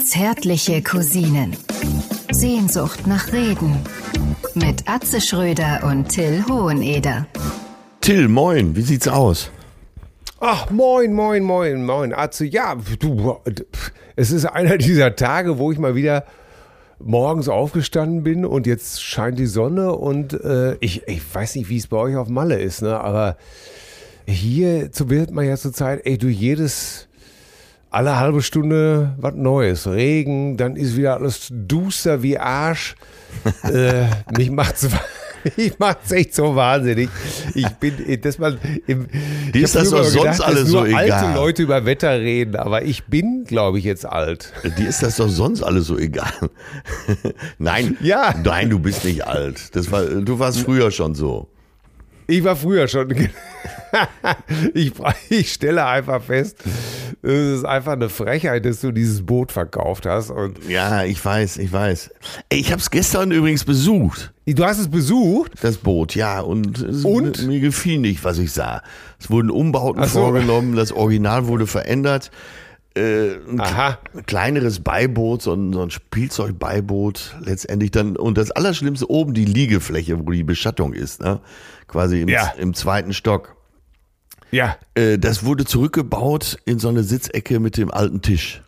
Zärtliche Cousinen. Sehnsucht nach Reden. Mit Atze Schröder und Till Hoheneder. Till, moin, wie sieht's aus? Ach, moin, moin, moin, moin, Atze. Ja, du, es ist einer dieser Tage, wo ich mal wieder morgens aufgestanden bin und jetzt scheint die Sonne und äh, ich, ich weiß nicht, wie es bei euch auf Malle ist, ne? aber hier zu wird man ja zurzeit, ey, du jedes alle halbe Stunde was Neues. Regen, dann ist wieder alles duster wie Arsch. äh, mich macht's ich mach's echt so wahnsinnig. Ich bin, dass man im, Dir ist das doch sonst alles so egal. alte Leute über Wetter reden, aber ich bin, glaube ich, jetzt alt. Dir ist das doch sonst alles so egal. nein, ja. nein, du bist nicht alt. Das war, du warst früher schon so. Ich war früher schon. ich, ich, stelle einfach fest, es ist einfach eine Frechheit, dass du dieses Boot verkauft hast. Und ja, ich weiß, ich weiß. Ich habe es gestern übrigens besucht. Du hast es besucht? Das Boot, ja. Und, und? mir gefiel nicht, was ich sah. Es wurden Umbauten so. vorgenommen, das Original wurde verändert. Äh, ein Aha. kleineres Beiboot, so ein, so ein Spielzeugbeiboot letztendlich dann. Und das Allerschlimmste oben die Liegefläche, wo die Beschattung ist. Ne? Quasi im, ja. im zweiten Stock. Ja. Äh, das wurde zurückgebaut in so eine Sitzecke mit dem alten Tisch.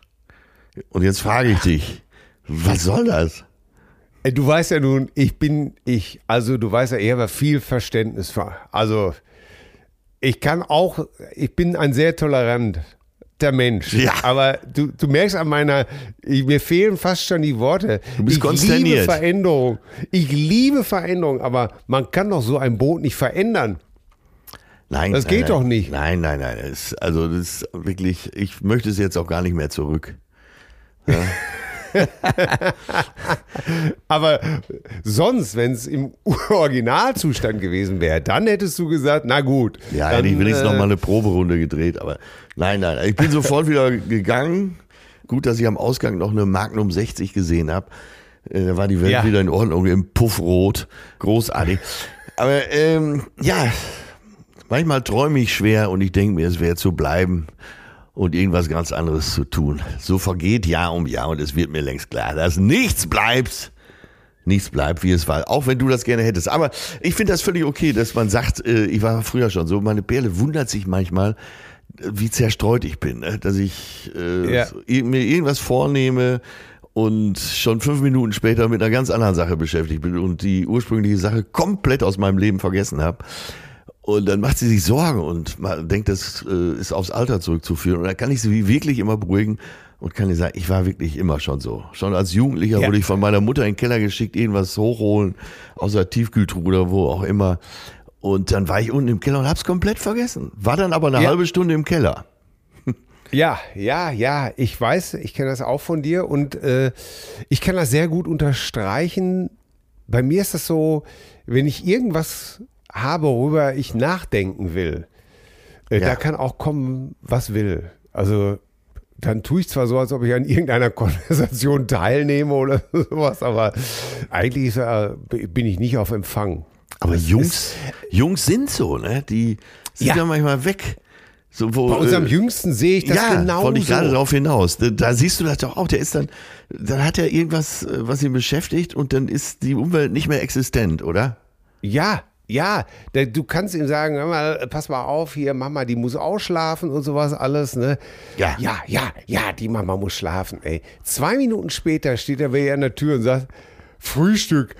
Und jetzt frage ich dich, was soll das? Du weißt ja nun, ich bin ich, also du weißt ja, ich habe viel Verständnis für, also ich kann auch, ich bin ein sehr tolerant der Mensch. Ja. Aber du, du merkst an meiner, ich, mir fehlen fast schon die Worte. Du bist ich konsterniert. liebe Veränderung. Ich liebe Veränderung, aber man kann doch so ein Boot nicht verändern. Nein, das nein, geht nein. doch nicht. Nein, nein, nein. Es, also das ist wirklich, ich möchte es jetzt auch gar nicht mehr zurück. Ja. Aber sonst, wenn es im Originalzustand gewesen wäre, dann hättest du gesagt, na gut. Ja, dann, hätte ich wenigstens äh, noch mal eine Proberunde gedreht, aber nein, nein. Ich bin sofort wieder gegangen. Gut, dass ich am Ausgang noch eine Magnum 60 gesehen habe. Äh, da war die Welt ja. wieder in Ordnung im Puffrot. Großartig. Aber ähm, ja, manchmal träume ich schwer und ich denke mir, es wäre zu bleiben und irgendwas ganz anderes zu tun. So vergeht Jahr um Jahr und es wird mir längst klar, dass nichts bleibt. Nichts bleibt, wie es war. Auch wenn du das gerne hättest. Aber ich finde das völlig okay, dass man sagt, äh, ich war früher schon so. Meine Perle wundert sich manchmal, wie zerstreut ich bin. Ne? Dass ich äh, ja. mir irgendwas vornehme und schon fünf Minuten später mit einer ganz anderen Sache beschäftigt bin und die ursprüngliche Sache komplett aus meinem Leben vergessen habe. Und dann macht sie sich Sorgen und man denkt, das äh, ist aufs Alter zurückzuführen. Und dann kann ich sie wirklich immer beruhigen und kann ihr sagen, ich war wirklich immer schon so. Schon als Jugendlicher ja. wurde ich von meiner Mutter in den Keller geschickt, irgendwas hochholen, aus der Tiefkühltruhe oder wo auch immer. Und dann war ich unten im Keller und hab's komplett vergessen. War dann aber eine ja. halbe Stunde im Keller. Ja, ja, ja, ich weiß, ich kenne das auch von dir und äh, ich kann das sehr gut unterstreichen. Bei mir ist das so, wenn ich irgendwas habe, worüber ich nachdenken will, äh, ja. da kann auch kommen, was will. Also dann tue ich zwar so, als ob ich an irgendeiner Konversation teilnehme oder sowas, aber eigentlich äh, bin ich nicht auf Empfang. Aber das Jungs, Jungs sind so, ne? Die sind ja, ja manchmal weg. So, wo, Bei unserem äh, Jüngsten sehe ich das ja, genau wollte ich gerade darauf hinaus. Da, da, siehst du das doch auch. Der ist dann, dann hat er irgendwas, äh, was ihn beschäftigt und dann ist die Umwelt nicht mehr existent, oder? Ja, ja, der, du kannst ihm sagen, mal, pass mal auf, hier, Mama, die muss ausschlafen und sowas alles, ne? Ja. Ja, ja, ja, die Mama muss schlafen, ey. Zwei Minuten später steht er wieder an der Tür und sagt, Frühstück,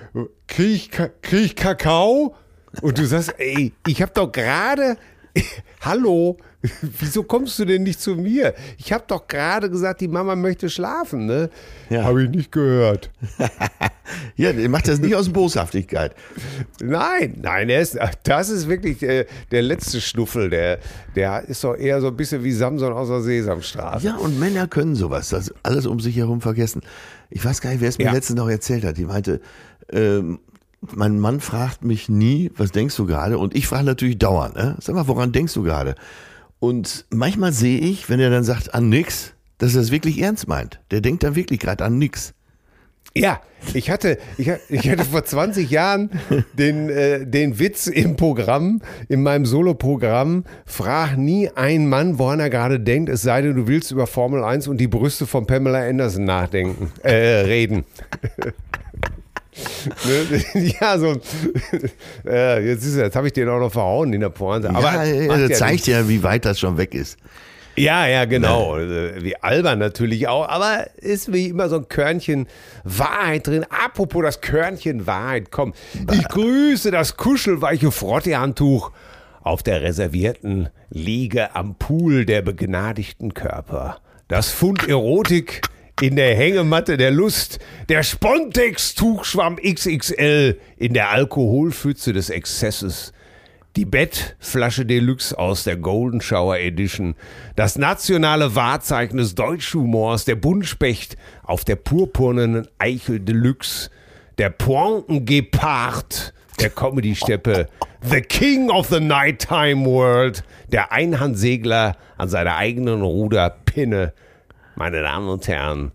krieg ich, krieg ich Kakao? Und du sagst, ey, ich hab doch gerade, hallo, Wieso kommst du denn nicht zu mir? Ich habe doch gerade gesagt, die Mama möchte schlafen, ne? Ja. Habe ich nicht gehört. ja, der macht das nicht aus Boshaftigkeit. Nein, nein, er ist, das ist wirklich der, der letzte Schnuffel. Der, der ist doch eher so ein bisschen wie Samson aus der Sesamstraße. Ja, und Männer können sowas, das alles um sich herum vergessen. Ich weiß gar nicht, wer es mir ja. letztens noch erzählt hat. Die meinte, ähm, mein Mann fragt mich nie, was denkst du gerade? Und ich frage natürlich dauernd, ne? Sag mal, woran denkst du gerade? Und manchmal sehe ich, wenn er dann sagt, an nix, dass er es wirklich ernst meint. Der denkt dann wirklich gerade an nix. Ja, ich hatte, ich, ich hatte vor 20 Jahren den, äh, den Witz im Programm, in meinem Solo-Programm, frag nie einen Mann, woran er gerade denkt, es sei denn, du willst über Formel 1 und die Brüste von Pamela Anderson nachdenken, äh, reden. ne? Ja, so. Äh, jetzt jetzt habe ich den auch noch verhauen in der Pointe. Aber ja, ja, das zeigt ja, wie weit das schon weg ist. Ja, ja, genau. Ja. Wie albern natürlich auch, aber ist wie immer so ein Körnchen Wahrheit drin. Apropos das Körnchen Wahrheit, komm. Ich grüße das kuschelweiche Frottehandtuch auf der reservierten Liege am Pool der begnadigten Körper. Das Fund Erotik in der Hängematte der Lust, der Spontex-Tuchschwamm XXL in der Alkoholpfütze des Exzesses. Die Bettflasche Deluxe aus der Golden Shower Edition, das nationale Wahrzeichen des Deutschhumors, der Buntspecht auf der purpurnen Eichel Deluxe, der Pointengepard der Comedy-Steppe, The King of the Nighttime World, der Einhandsegler an seiner eigenen Ruderpinne. Meine Damen und Herren,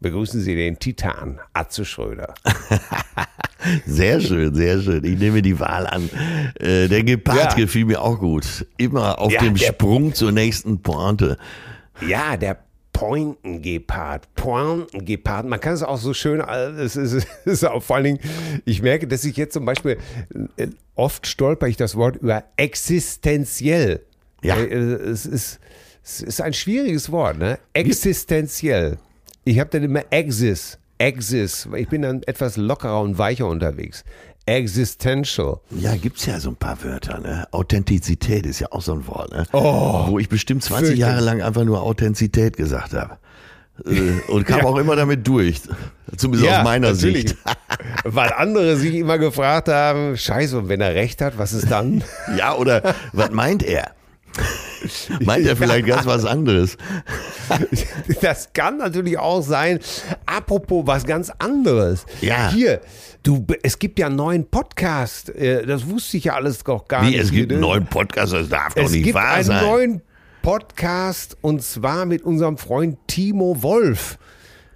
begrüßen Sie den Titan, Atze Schröder. Sehr schön, sehr schön. Ich nehme die Wahl an. Äh, der Gepard ja. gefiel mir auch gut. Immer auf ja, dem Sprung zur nächsten Pointe. Ja, der Pointengepard, Pointengepard. Man kann es auch so schön, es ist, es ist auch vor allen Dingen, ich merke, dass ich jetzt zum Beispiel, äh, oft stolper ich das Wort über existenziell. Ja. Äh, es ist, es ist ein schwieriges Wort, ne? Existenziell. Ich habe dann immer Exis. Exis. Ich bin dann etwas lockerer und weicher unterwegs. Existential. Ja, gibt es ja so ein paar Wörter. Ne? Authentizität ist ja auch so ein Wort. Ne? Oh, Wo ich bestimmt 20 Jahre lang einfach nur Authentizität gesagt habe. Äh, und kam ja. auch immer damit durch. Zumindest ja, aus meiner natürlich. Sicht. Weil andere sich immer gefragt haben, scheiße, und wenn er recht hat, was ist dann? Ja, oder was meint er? Meint er vielleicht ganz was anderes? Das kann natürlich auch sein. Apropos was ganz anderes. Ja. Hier, du, es gibt ja einen neuen Podcast. Äh, das wusste ich ja alles doch gar Wie, nicht. Es gibt einen neuen Podcast, das darf doch es nicht wahr sein. Es gibt einen neuen Podcast und zwar mit unserem Freund Timo Wolf.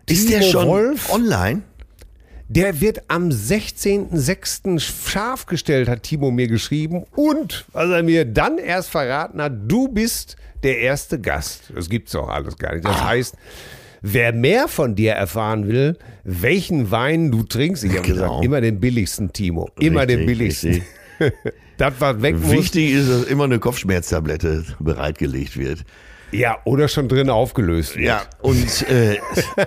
Ist Timo der schon Wolf, online? Der wird am 16.06. scharf gestellt, hat Timo mir geschrieben. Und, was er mir dann erst verraten hat, du bist der erste Gast. Das gibt's doch alles gar nicht. Das ah. heißt, wer mehr von dir erfahren will, welchen Wein du trinkst, ich habe genau. gesagt, immer den billigsten, Timo. Immer richtig, den billigsten. das, was weg muss. Wichtig ist, dass immer eine Kopfschmerztablette bereitgelegt wird. Ja, oder schon drin aufgelöst wird. Ja, und äh,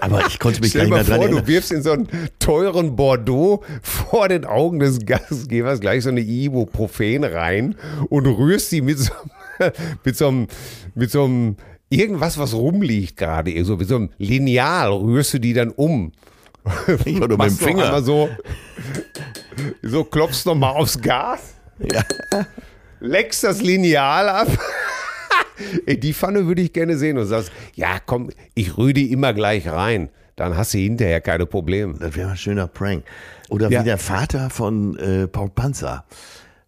aber ich konnte mich gar nicht mehr dran vor, du wirfst in so einen teuren Bordeaux vor den Augen des Gastgebers gleich so eine Ibuprofen rein und rührst sie mit so, mit so einem, mit so einem irgendwas, was rumliegt gerade, so mit so einem Lineal rührst du die dann um. Ich oder mit dem Finger. So, so klopfst nochmal aufs Gas. Ja. Leckst das Lineal ab. Die Pfanne würde ich gerne sehen und sagst, ja komm, ich rühre die immer gleich rein. Dann hast du hinterher keine Probleme. Das wäre ein schöner Prank. Oder ja. wie der Vater von äh, Paul Panzer.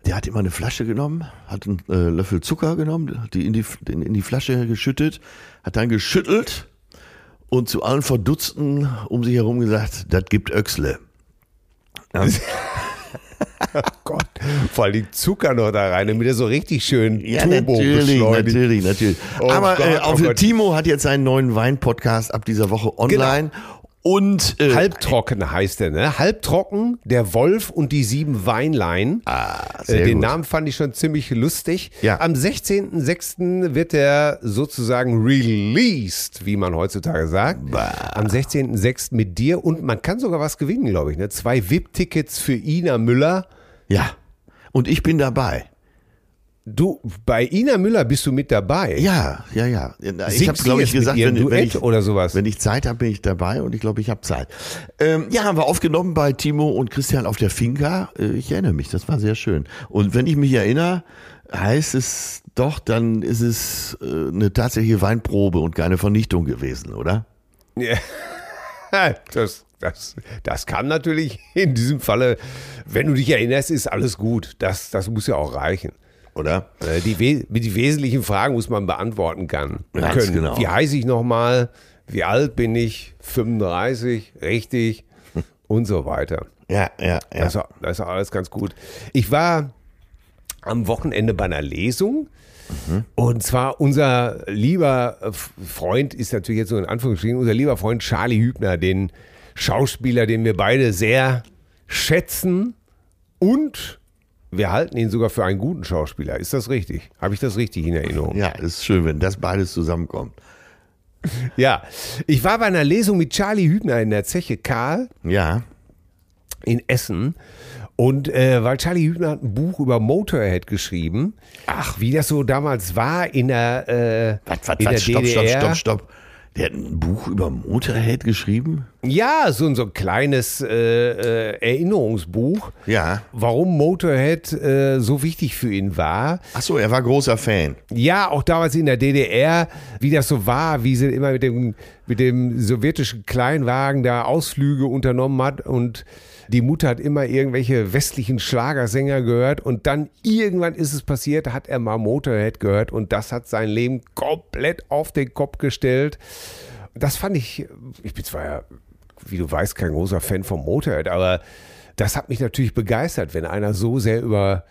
Der hat immer eine Flasche genommen, hat einen äh, Löffel Zucker genommen, die in die, in die Flasche geschüttet, hat dann geschüttelt und zu allen Verdutzten um sich herum gesagt, das gibt Öxle. Ja. Gott, vor allem Zucker noch da rein, damit er so richtig schön ja, Turbo natürlich, beschleunigt. natürlich, natürlich. Oh Aber Gott, äh, auch oh Timo hat jetzt seinen neuen Wein-Podcast ab dieser Woche online. Genau. Und äh, halbtrocken heißt er, ne? Halbtrocken, der Wolf und die sieben Weinlein. Ah, sehr äh, Den gut. Namen fand ich schon ziemlich lustig. Ja. Am 16.06. wird er sozusagen released, wie man heutzutage sagt. Bah. Am 16.06. mit dir und man kann sogar was gewinnen, glaube ich. Ne? Zwei VIP-Tickets für Ina Müller. Ja. Und ich bin dabei. Du, bei Ina Müller bist du mit dabei. Ja, ja, ja. Ich habe, glaube ich, gesagt, wenn, wenn, ich, oder sowas. wenn ich Zeit habe, bin ich dabei und ich glaube, ich habe Zeit. Ähm, ja, haben wir aufgenommen bei Timo und Christian auf der Finca. Äh, ich erinnere mich, das war sehr schön. Und wenn ich mich erinnere, heißt es doch, dann ist es äh, eine tatsächliche Weinprobe und keine Vernichtung gewesen, oder? Ja. Das, das, das kann natürlich in diesem Falle, wenn du dich erinnerst, ist alles gut. Das, das muss ja auch reichen oder? Äh, die, die wesentlichen Fragen muss man beantworten kann. Ganz können. Genau. Wie heiße ich nochmal? Wie alt bin ich? 35, richtig. und so weiter. Ja, ja, ja. Das, war, das war alles ganz gut. Ich war am Wochenende bei einer Lesung. Und zwar unser lieber Freund ist natürlich jetzt so in Anführungsstrichen, unser lieber Freund Charlie Hübner, den Schauspieler, den wir beide sehr schätzen und wir halten ihn sogar für einen guten Schauspieler. Ist das richtig? Habe ich das richtig in Erinnerung? Ja, ist schön, wenn das beides zusammenkommt. Ja, ich war bei einer Lesung mit Charlie Hübner in der Zeche Karl Ja. in Essen. Und äh, weil Charlie Hübner hat ein Buch über Motorhead geschrieben. Ach, wie das so damals war in der, äh, Was, was, in der was? Stopp, DDR. stopp, stopp, stopp. Der hat ein Buch über Motorhead geschrieben? Ja, so, ein- so ein kleines äh, äh, Erinnerungsbuch, Ja. warum Motorhead äh, so wichtig für ihn war. Ach so, er war großer Fan. Ja, auch damals in der DDR, wie das so war, wie sie immer mit dem, mit dem sowjetischen Kleinwagen da Ausflüge unternommen hat und die Mutter hat immer irgendwelche westlichen Schlagersänger gehört und dann irgendwann ist es passiert, hat er mal Motorhead gehört und das hat sein Leben komplett auf den Kopf gestellt. Das fand ich, ich bin zwar ja, wie du weißt, kein großer Fan von Motorhead, aber das hat mich natürlich begeistert, wenn einer so sehr über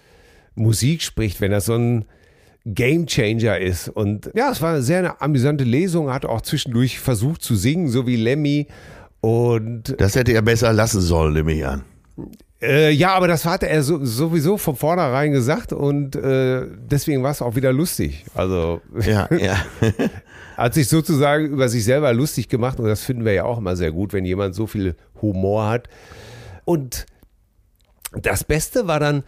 Musik spricht, wenn das so ein Game Changer ist. Und ja, es war eine sehr amüsante Lesung, hat auch zwischendurch versucht zu singen, so wie Lemmy. Und Das hätte er besser lassen sollen, nehme ich an. äh, ja, aber das hatte er so, sowieso von vornherein gesagt und äh, deswegen war es auch wieder lustig. Also Ja, ja. hat sich sozusagen über sich selber lustig gemacht und das finden wir ja auch immer sehr gut, wenn jemand so viel Humor hat. Und das Beste war dann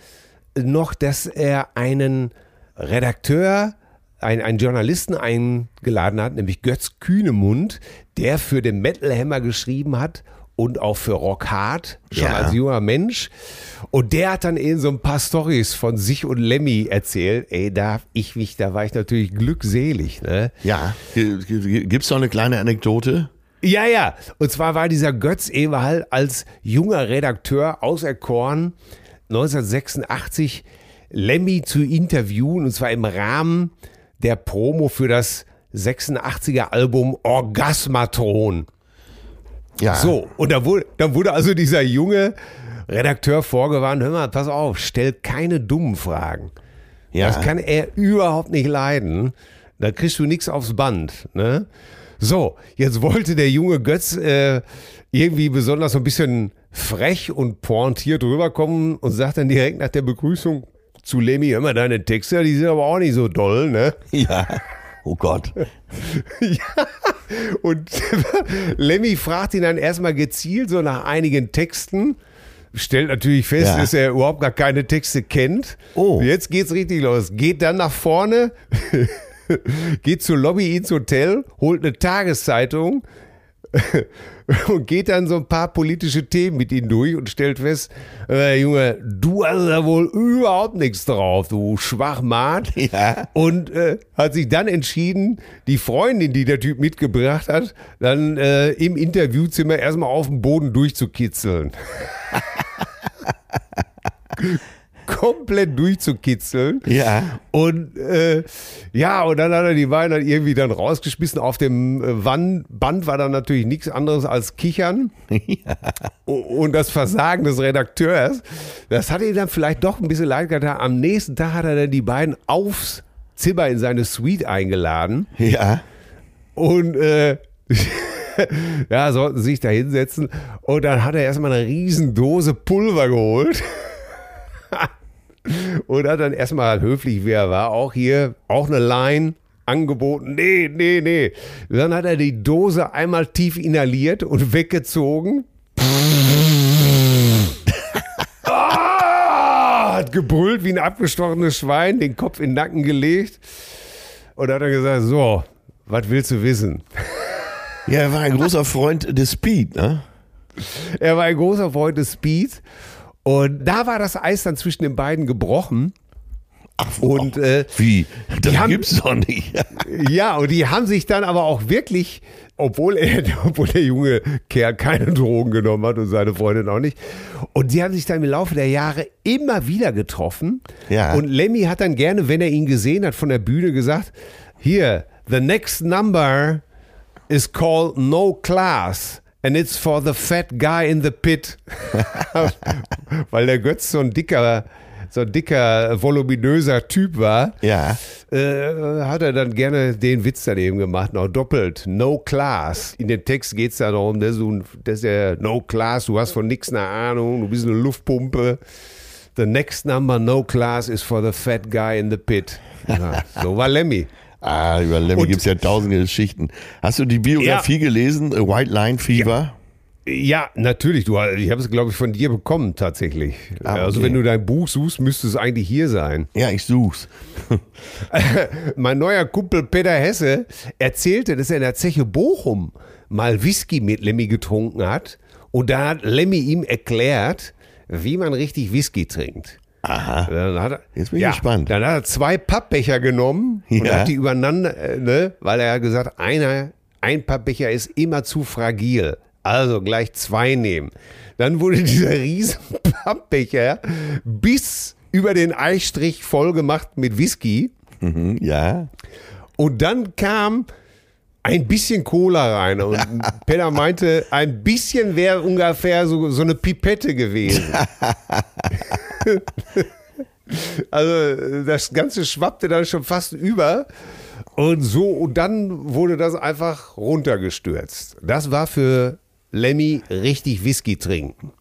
noch, dass er einen Redakteur, einen, einen Journalisten eingeladen hat, nämlich Götz Kühnemund, der für den Metal Hammer geschrieben hat und auch für Rock Hard, schon Ja. als junger Mensch. Und der hat dann eben so ein paar Stories von sich und Lemmy erzählt. Ey, da ich mich, da war ich natürlich glückselig, ne? Ja. Gibt's noch eine kleine Anekdote? Ja, ja. Und zwar war dieser Götz Eberhall als junger Redakteur auserkoren, 1986 Lemmy zu interviewen, und zwar im Rahmen der Promo für das 86er Album Orgasmatron. Ja. So, und da wurde, da wurde also dieser junge Redakteur vorgewarnt, hör mal, pass auf, stell keine dummen Fragen. Ja. Das kann er überhaupt nicht leiden. Da kriegst du nichts aufs Band. Ne? So, jetzt wollte der junge Götz äh, irgendwie besonders so ein bisschen frech und pointiert rüberkommen und sagt dann direkt nach der Begrüßung zu Lemmy, hör mal, deine Texte, die sind aber auch nicht so doll, ne? Ja. Oh Gott. Und Lemmy fragt ihn dann erstmal gezielt so nach einigen Texten, stellt natürlich fest, Ja. dass er überhaupt gar keine Texte kennt. Oh. Jetzt geht's richtig los. Geht dann nach vorne, geht zur Lobby ins Hotel, holt eine Tageszeitung und geht dann so ein paar politische Themen mit ihm durch und stellt fest, äh, Junge, du hast da wohl überhaupt nichts drauf, du Schwachmat. Ja. Und äh, hat sich dann entschieden, die Freundin, die der Typ mitgebracht hat, dann äh, im Interviewzimmer erstmal auf dem Boden durchzukitzeln. Komplett durchzukitzeln. Ja. Und äh, ja, und dann hat er die beiden dann irgendwie dann rausgeschmissen. Auf dem äh, Wann Band war dann natürlich nichts anderes als Kichern. O- Und das Versagen des Redakteurs, das hat ihm dann vielleicht doch ein bisschen leid getan. Am nächsten Tag hat er dann die beiden aufs Zimmer in seine Suite eingeladen. Ja. Und äh, ja, sollten sich da hinsetzen. Und dann hat er erstmal eine riesen Dose Pulver geholt. und hat dann erstmal höflich, wie er war, auch hier, auch eine Line angeboten. Nee, nee, nee. Dann hat er die Dose einmal tief inhaliert und weggezogen. Ah, hat gebrüllt wie ein abgestochenes Schwein, den Kopf in den Nacken gelegt. Und hat dann gesagt, so, was willst du wissen? Ja, er war ein großer Freund des Speed, ne? Er war ein großer Freund des Speed. Und da war das Eis dann zwischen den beiden gebrochen. Ach, Und äh, Wie? Das Die haben- gibt's doch nicht. ja, und die haben sich dann aber auch wirklich, obwohl er, obwohl der junge Kerl keine Drogen genommen hat und seine Freundin auch nicht. Und die haben sich dann im Laufe der Jahre immer wieder getroffen. Ja. Und Lemmy hat dann gerne, wenn er ihn gesehen hat von der Bühne, gesagt: Hier, the next number is called No Class. And it's for the fat guy in the pit. Weil der Götz so ein dicker, so ein dicker, voluminöser Typ war, Ja. äh, hat er dann gerne den Witz daneben gemacht, noch doppelt. No class. In dem Text geht es da darum, dass du, dass der No class, du hast von nichts eine Ahnung, du bist eine Luftpumpe. The next number, no class, is for the fat guy in the pit. Ja, so war Lemmy. Ah, über Lemmy gibt es ja tausende Geschichten. Hast du die Biografie gelesen? A White Line Fever? Ja, natürlich. Du, ich habe es, glaube ich, von dir bekommen tatsächlich. Ah, Also okay. wenn du dein Buch suchst, müsste es eigentlich hier sein. Ja, ich such's. mein neuer Kumpel Peter Hesse erzählte, dass er in der Zeche Bochum mal Whisky mit Lemmy getrunken hat. Und da hat Lemmy ihm erklärt, wie man richtig Whisky trinkt. Aha. Dann hat er, Jetzt bin ich gespannt. Dann hat er zwei Pappbecher genommen und Ja. hat die übereinander, äh, ne, weil er hat gesagt, einer, ein Pappbecher ist immer zu fragil. Also gleich zwei nehmen. Dann wurde dieser riesen Pappbecher bis über den Eichstrich voll gemacht mit Whisky. Mhm, ja. Und dann kam ein bisschen Cola rein. Und Peter meinte, ein bisschen wäre ungefähr so, so eine Pipette gewesen. also das Ganze schwappte dann schon fast über. Und so, und dann wurde das einfach runtergestürzt. Das war für Lemmy richtig Whisky trinken.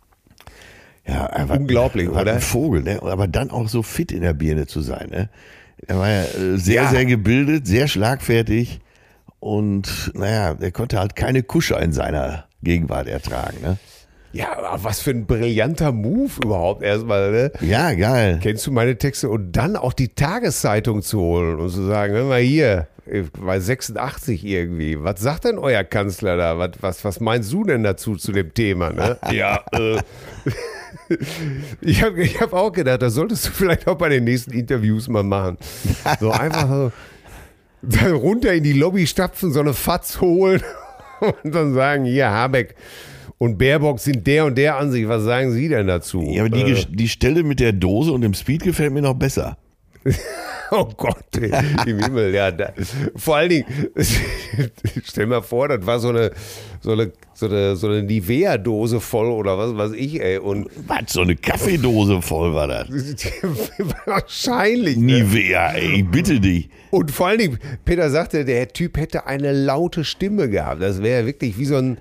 Ja, einfach, Unglaublich, war oder? Ein Vogel, ne? Aber dann auch so fit in der Birne zu sein, ne? Er war ja äh, sehr, Ja. sehr gebildet, sehr schlagfertig und naja, er konnte halt keine Kusche in seiner Gegenwart ertragen, ne? Ja, aber was für ein brillanter Move überhaupt erstmal, ne? Ja, geil. Kennst du meine Texte? Und dann auch die Tageszeitung zu holen und zu sagen, hör mal hier, bei 86 irgendwie, was sagt denn euer Kanzler da? Was, was, was meinst du denn dazu zu dem Thema? Ne? ja, äh. Ich habe ich hab auch gedacht, das solltest du vielleicht auch bei den nächsten Interviews mal machen. So einfach so dann runter in die Lobby stapfen, so eine Fatz holen und dann sagen, hier, Habeck und Baerbock sind der und der Ansicht. Was sagen Sie denn dazu? Ja, aber die, Äh, die Stelle mit der Dose und dem Speed gefällt mir noch besser. Oh Gott, im Himmel, ja. Da, vor allen Dingen, stell mal vor, das war so eine, so eine, so eine, so eine Nivea-Dose voll oder was weiß ich, ey. Und Was, so eine Kaffeedose voll war das. wahrscheinlich. Ne? Nivea, ey, ich bitte dich. Und vor allen Dingen, Peter sagte, der Typ hätte eine laute Stimme gehabt. Das wäre wirklich wie so ein.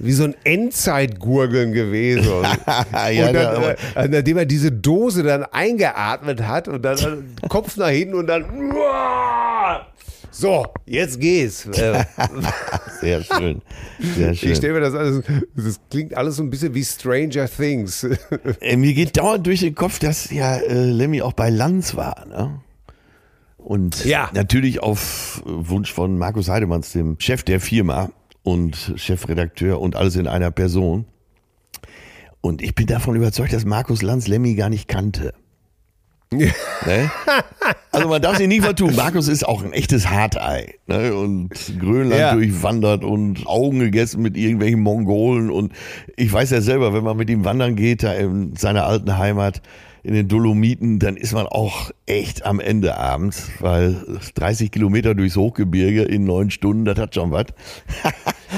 Wie so ein Endzeitgurgeln gewesen. Ja, und da- dann, aber- äh, nachdem er diese Dose dann eingeatmet hat und dann Kopf nach hinten und dann. So, jetzt geht's. Äh, Sehr schön. Sehr schön. Ich stelle mir das alles, das klingt alles so ein bisschen wie Stranger Things. Äh, mir geht dauernd durch den Kopf, dass ja äh, Lemmy auch bei Lanz war. Ne? Und Ja. natürlich auf Wunsch von Markus Heidemanns, dem Chef der Firma und Chefredakteur und alles in einer Person. Und ich bin davon überzeugt, dass Markus Lanz Lemmy gar nicht kannte. Ne? Also man darf sich nie vertun. Markus ist auch ein echtes Hartei. Ne? Und Grönland Ja. durchwandert und Augen gegessen mit irgendwelchen Mongolen. Und ich weiß ja selber, wenn man mit ihm wandern geht, da in seiner alten Heimat in den Dolomiten, dann ist man auch echt am Ende abends, weil 30 Kilometer durchs Hochgebirge in neun Stunden, das hat schon was.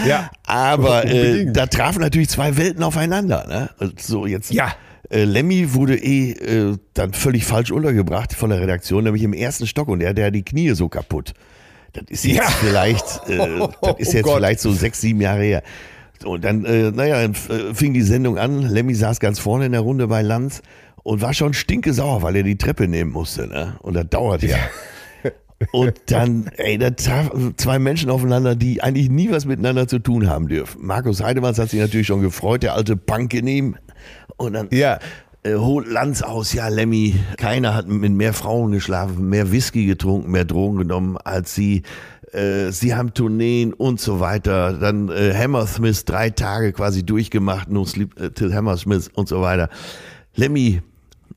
Ja. Aber äh, da trafen natürlich zwei Welten aufeinander. Ne? Also So jetzt Ja. äh, Lemmy wurde eh äh, dann völlig falsch untergebracht von der Redaktion, nämlich im ersten Stock und er hat ja die Knie so kaputt. Das ist jetzt Ja. vielleicht, äh, das ist Oh jetzt Gott. vielleicht so sechs, sieben Jahre her. Und dann, äh, naja, dann äh, fing die Sendung an. Lemmy saß ganz vorne in der Runde bei Lanz und war schon stinkesauer, weil er die Treppe nehmen musste. Ne? Und das dauert ja. Und dann, ey, da trafen zwei Menschen aufeinander, die eigentlich nie was miteinander zu tun haben dürfen. Markus Heidemanns hat sich natürlich schon gefreut, der alte Punk in ihm. Und dann Ja. äh, holt Lanz aus, ja, Lemmy, keiner hat mit mehr Frauen geschlafen, mehr Whisky getrunken, mehr Drogen genommen als sie. Äh, sie haben Tourneen und so weiter. Dann äh, Hammersmith drei Tage quasi durchgemacht, No Sleep äh, Till Hammersmith und so weiter. Lemmy,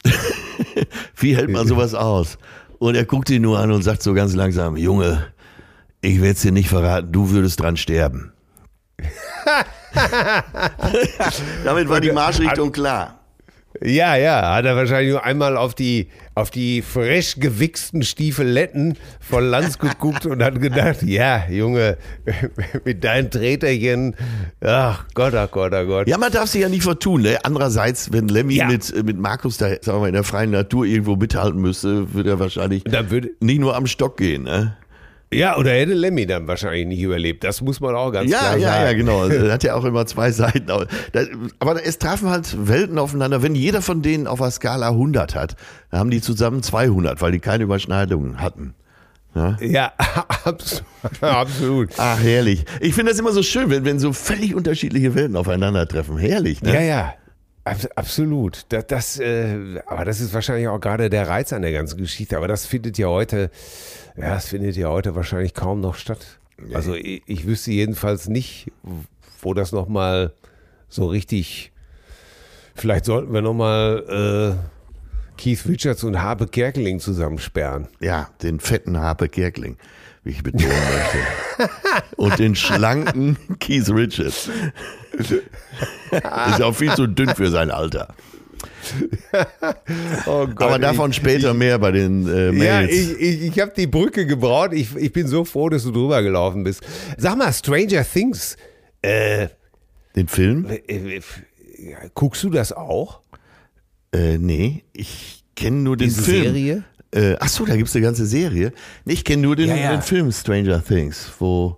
wie hält man sowas aus? Und er guckt ihn nur an und sagt so ganz langsam, Junge, ich werde es dir nicht verraten, du würdest dran sterben. Damit war die Marschrichtung klar. Ja, ja, hat er wahrscheinlich nur einmal auf die, auf die frisch gewichsten Stiefeletten von Lanz geguckt und hat gedacht, ja, Junge, mit deinen Treterchen, ach Gott, ach Gott, ach Gott. Ja, man darf sich ja nicht vertun. Ne? Andererseits, wenn Lemmy Ja. mit, mit Markus da, sagen wir in der freien Natur irgendwo mithalten müsste, würde er wahrscheinlich würde, nicht nur am Stock gehen. Ne? Ja, oder hätte Lemmy dann wahrscheinlich nicht überlebt. Das muss man auch ganz Ja, klar ja, sagen. ja, genau. Er hat ja auch immer zwei Seiten. Aber es trafen halt Welten aufeinander. Wenn jeder von denen auf der Skala 100 hat, dann haben die zusammen 200, weil die keine Überschneidungen hatten. Ja, abs- absolut. Ach, herrlich. Ich finde das immer so schön, wenn, wenn so völlig unterschiedliche Welten aufeinandertreffen. Herrlich, ne? Ja, ja. Abs- Absolut. Das, das, äh, aber das ist wahrscheinlich auch gerade der Reiz an der ganzen Geschichte. Aber das findet ja heute, ja, das findet ja heute wahrscheinlich kaum noch statt. Also ich, ich wüsste jedenfalls nicht, wo das nochmal so richtig. Vielleicht sollten wir nochmal äh, Keith Richards und Habe Kerkeling zusammensperren. Ja, den fetten Harpe Kerkling, wie ich betonen möchte. Und den schlanken Keith Richards. Ist auch viel zu dünn für sein Alter. Oh Gott, Aber davon später mehr bei den äh, Ja, Mails. ich, ich, ich habe die Brücke gebraut. Ich, ich bin so froh, dass du drüber gelaufen bist. Sag mal, Stranger Things, äh, den Film? äh, äh, guckst du das auch? Äh, nee, ich kenne nur den Diese Film. Serie? Äh, ach so, da gibt's eine ganze Serie. Ich kenne nur den, Ja, ja. den Film Stranger Things, wo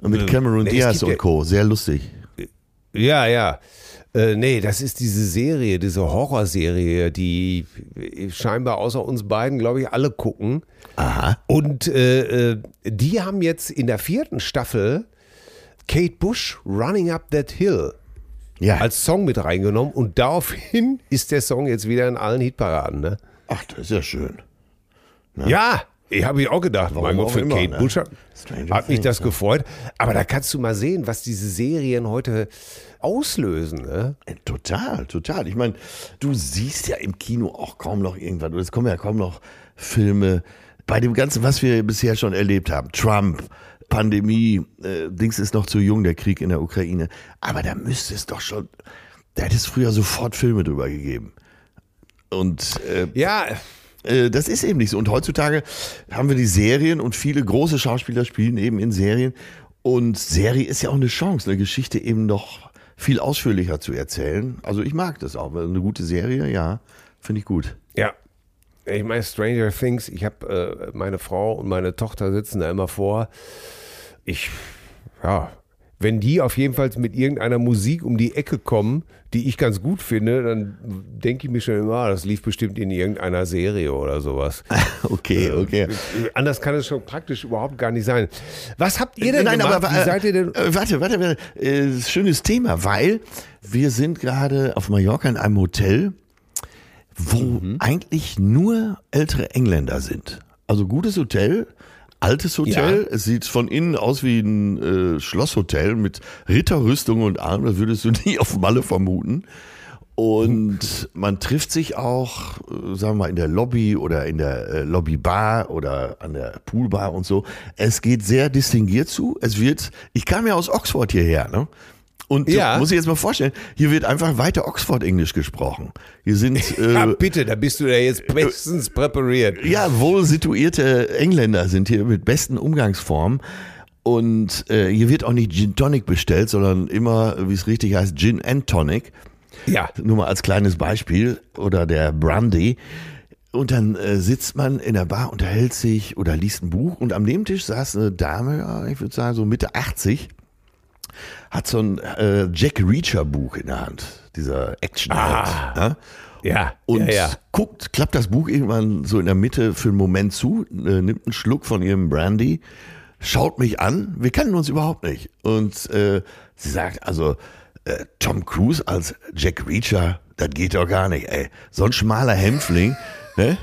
mit Cameron Nee, es Diaz gibt und ja- Co. Sehr lustig. Ja, ja. Äh, nee, das ist diese Serie, diese Horrorserie, die scheinbar außer uns beiden, glaube ich, alle gucken. Aha. Und äh, äh, die haben jetzt in der vierten Staffel Kate Bush Running Up That Hill Ja. als Song mit reingenommen und daraufhin ist der Song jetzt wieder in allen Hitparaden. Ne? ach, das ist ja schön. Ja, ich habe ich auch gedacht. Warum mein Gott, für immer, Kate ne? Bush hat, mich das ne? gefreut. Aber da kannst du mal sehen, was diese Serien heute auslösen. Ne? Äh, Total, total. Ich meine, du siehst ja im Kino auch kaum noch irgendwas. Es kommen ja kaum noch Filme. Bei dem Ganzen, was wir bisher schon erlebt haben, Trump, Pandemie, äh, Dings ist noch zu jung, der Krieg in der Ukraine. Aber da müsste es doch schon, da hätte es früher sofort Filme drüber gegeben. Und äh, Ja, äh, das ist eben nicht so. Und heutzutage haben wir die Serien und viele große Schauspieler spielen eben in Serien. Und Serie ist ja auch eine Chance, eine Geschichte eben noch viel ausführlicher zu erzählen. Also ich mag das auch. Eine gute Serie, ja, finde ich gut. Ja. Ich meine, Stranger Things, ich habe äh, meine Frau und meine Tochter sitzen da immer vor. Ich, ja, wenn die auf jeden Fall mit irgendeiner Musik um die Ecke kommen, die ich ganz gut finde, dann denke ich mir schon immer, ah, das lief bestimmt in irgendeiner Serie oder sowas. Okay, okay. Anders kann es schon praktisch überhaupt gar nicht sein. Was habt ihr denn Nein, gemacht? aber Wie seid ihr denn? äh, warte, warte, warte. Äh, schönes Thema, weil wir sind gerade auf Mallorca in einem Hotel, wo Mhm. eigentlich nur ältere Engländer sind. Also gutes Hotel, altes Hotel. Ja. Es sieht von innen aus wie ein äh, Schlosshotel mit Ritterrüstung und allem. Das würdest du nie auf Malle vermuten. Und man trifft sich auch, äh, sagen wir mal, in der Lobby oder in der äh, Lobbybar oder an der Poolbar und so. Es geht sehr distinguiert zu. Es wird, ich kam ja aus Oxford hierher, ne? Und Ja. muss ich jetzt mal vorstellen, hier wird einfach weiter Oxford-Englisch gesprochen. Hier sind äh, Ja, bitte, da bist du ja jetzt bestens präpariert. ja, wohl situierte Engländer sind hier mit besten Umgangsformen. Und äh, hier wird auch nicht Gin Tonic bestellt, sondern immer, wie es richtig heißt, Gin and Tonic. Ja. Nur mal als kleines Beispiel. Oder der Brandy. Und dann äh, sitzt man in der Bar, unterhält sich oder liest ein Buch. Und am Nebentisch saß eine Dame, ich würde sagen so Mitte 80, hat so ein äh, Jack Reacher Buch in der Hand. Dieser action Ah. ja? Ja, Und ja, ja. guckt, klappt das Buch irgendwann so in der Mitte für einen Moment zu, äh, nimmt einen Schluck von ihrem Brandy, schaut mich an, wir kennen uns überhaupt nicht. Und äh, sie sagt, also äh, Tom Cruise als Jack Reacher, das geht doch gar nicht, ey. So ein schmaler Hämpfling, ne?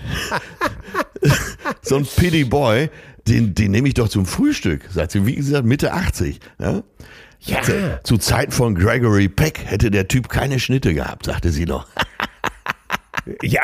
so ein Pity Boy, den, den nehme ich doch zum Frühstück, sagt sie, wie gesagt, Mitte 80. Ja? Ja. Zu, Zeiten von Gregory Peck hätte der Typ keine Schnitte gehabt, sagte sie noch. Ja,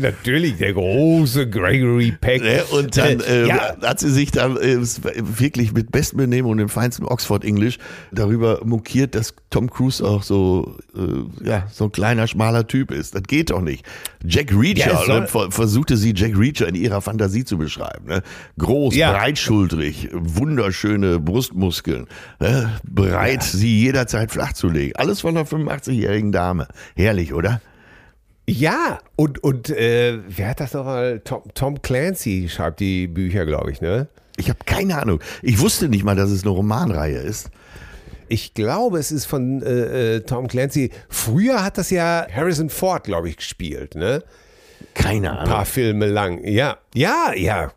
natürlich, der große Gregory Peck. Ne, und dann äh, ja. hat sie sich dann äh, wirklich mit bestem Benehmen und dem feinsten Oxford English darüber mokiert, dass Tom Cruise auch so, äh, ja, so ein kleiner, schmaler Typ ist. Das geht doch nicht. Jack Reacher, ja, soll, versuchte sie Jack Reacher in ihrer Fantasie zu beschreiben. Ne? Groß, ja. breitschultrig, wunderschöne Brustmuskeln, ne? bereit, sie jederzeit flachzulegen. Alles von einer 85-jährigen Dame. Herrlich, oder? Ja, und, und äh, wer hat das nochmal? Tom, Tom Clancy schreibt die Bücher, glaube ich, ne? Ich habe keine Ahnung. Ich wusste nicht mal, dass es eine Romanreihe ist. Ich glaube, es ist von äh, äh Tom Clancy. Früher hat das ja Harrison Ford, glaube ich, gespielt, ne? Keine Ahnung. Ein paar Filme lang. Ja, ja, ja.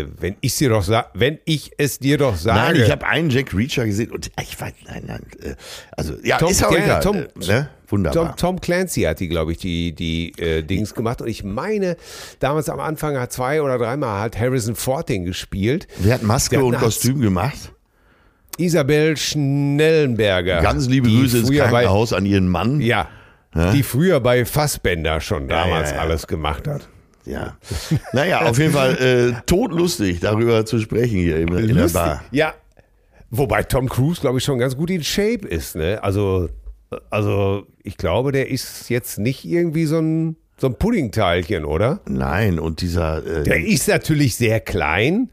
Äh, wenn ich dir doch wenn ich es dir doch sage. Nein, ich habe einen Jack Reacher gesehen und ich weiß, nein, nein, äh, also ja, Tom, ist auch egal. Tom, ne? Wunderbar. Tom, Tom, Clancy hat die, glaube ich, die, die äh, Dings gemacht und ich meine, damals am Anfang hat zwei oder dreimal hat Harrison Ford den gespielt. Wer hat Maske und Kostüm gemacht? Isabel Schnellenberger. Ganz liebe Grüße ins Krankenhaus bei, an ihren Mann. Ja, ja, die früher bei Fassbender schon damals ja, ja, alles gemacht hat. Ja. Naja, auf jeden Fall äh, todlustig, darüber zu sprechen hier in, in der Bar. Ja. Wobei Tom Cruise, glaube ich, schon ganz gut in Shape ist. Ne? Also, also, ich glaube, der ist jetzt nicht irgendwie so ein, so ein Puddingteilchen, oder? Nein, und dieser. Äh, der ist natürlich sehr klein.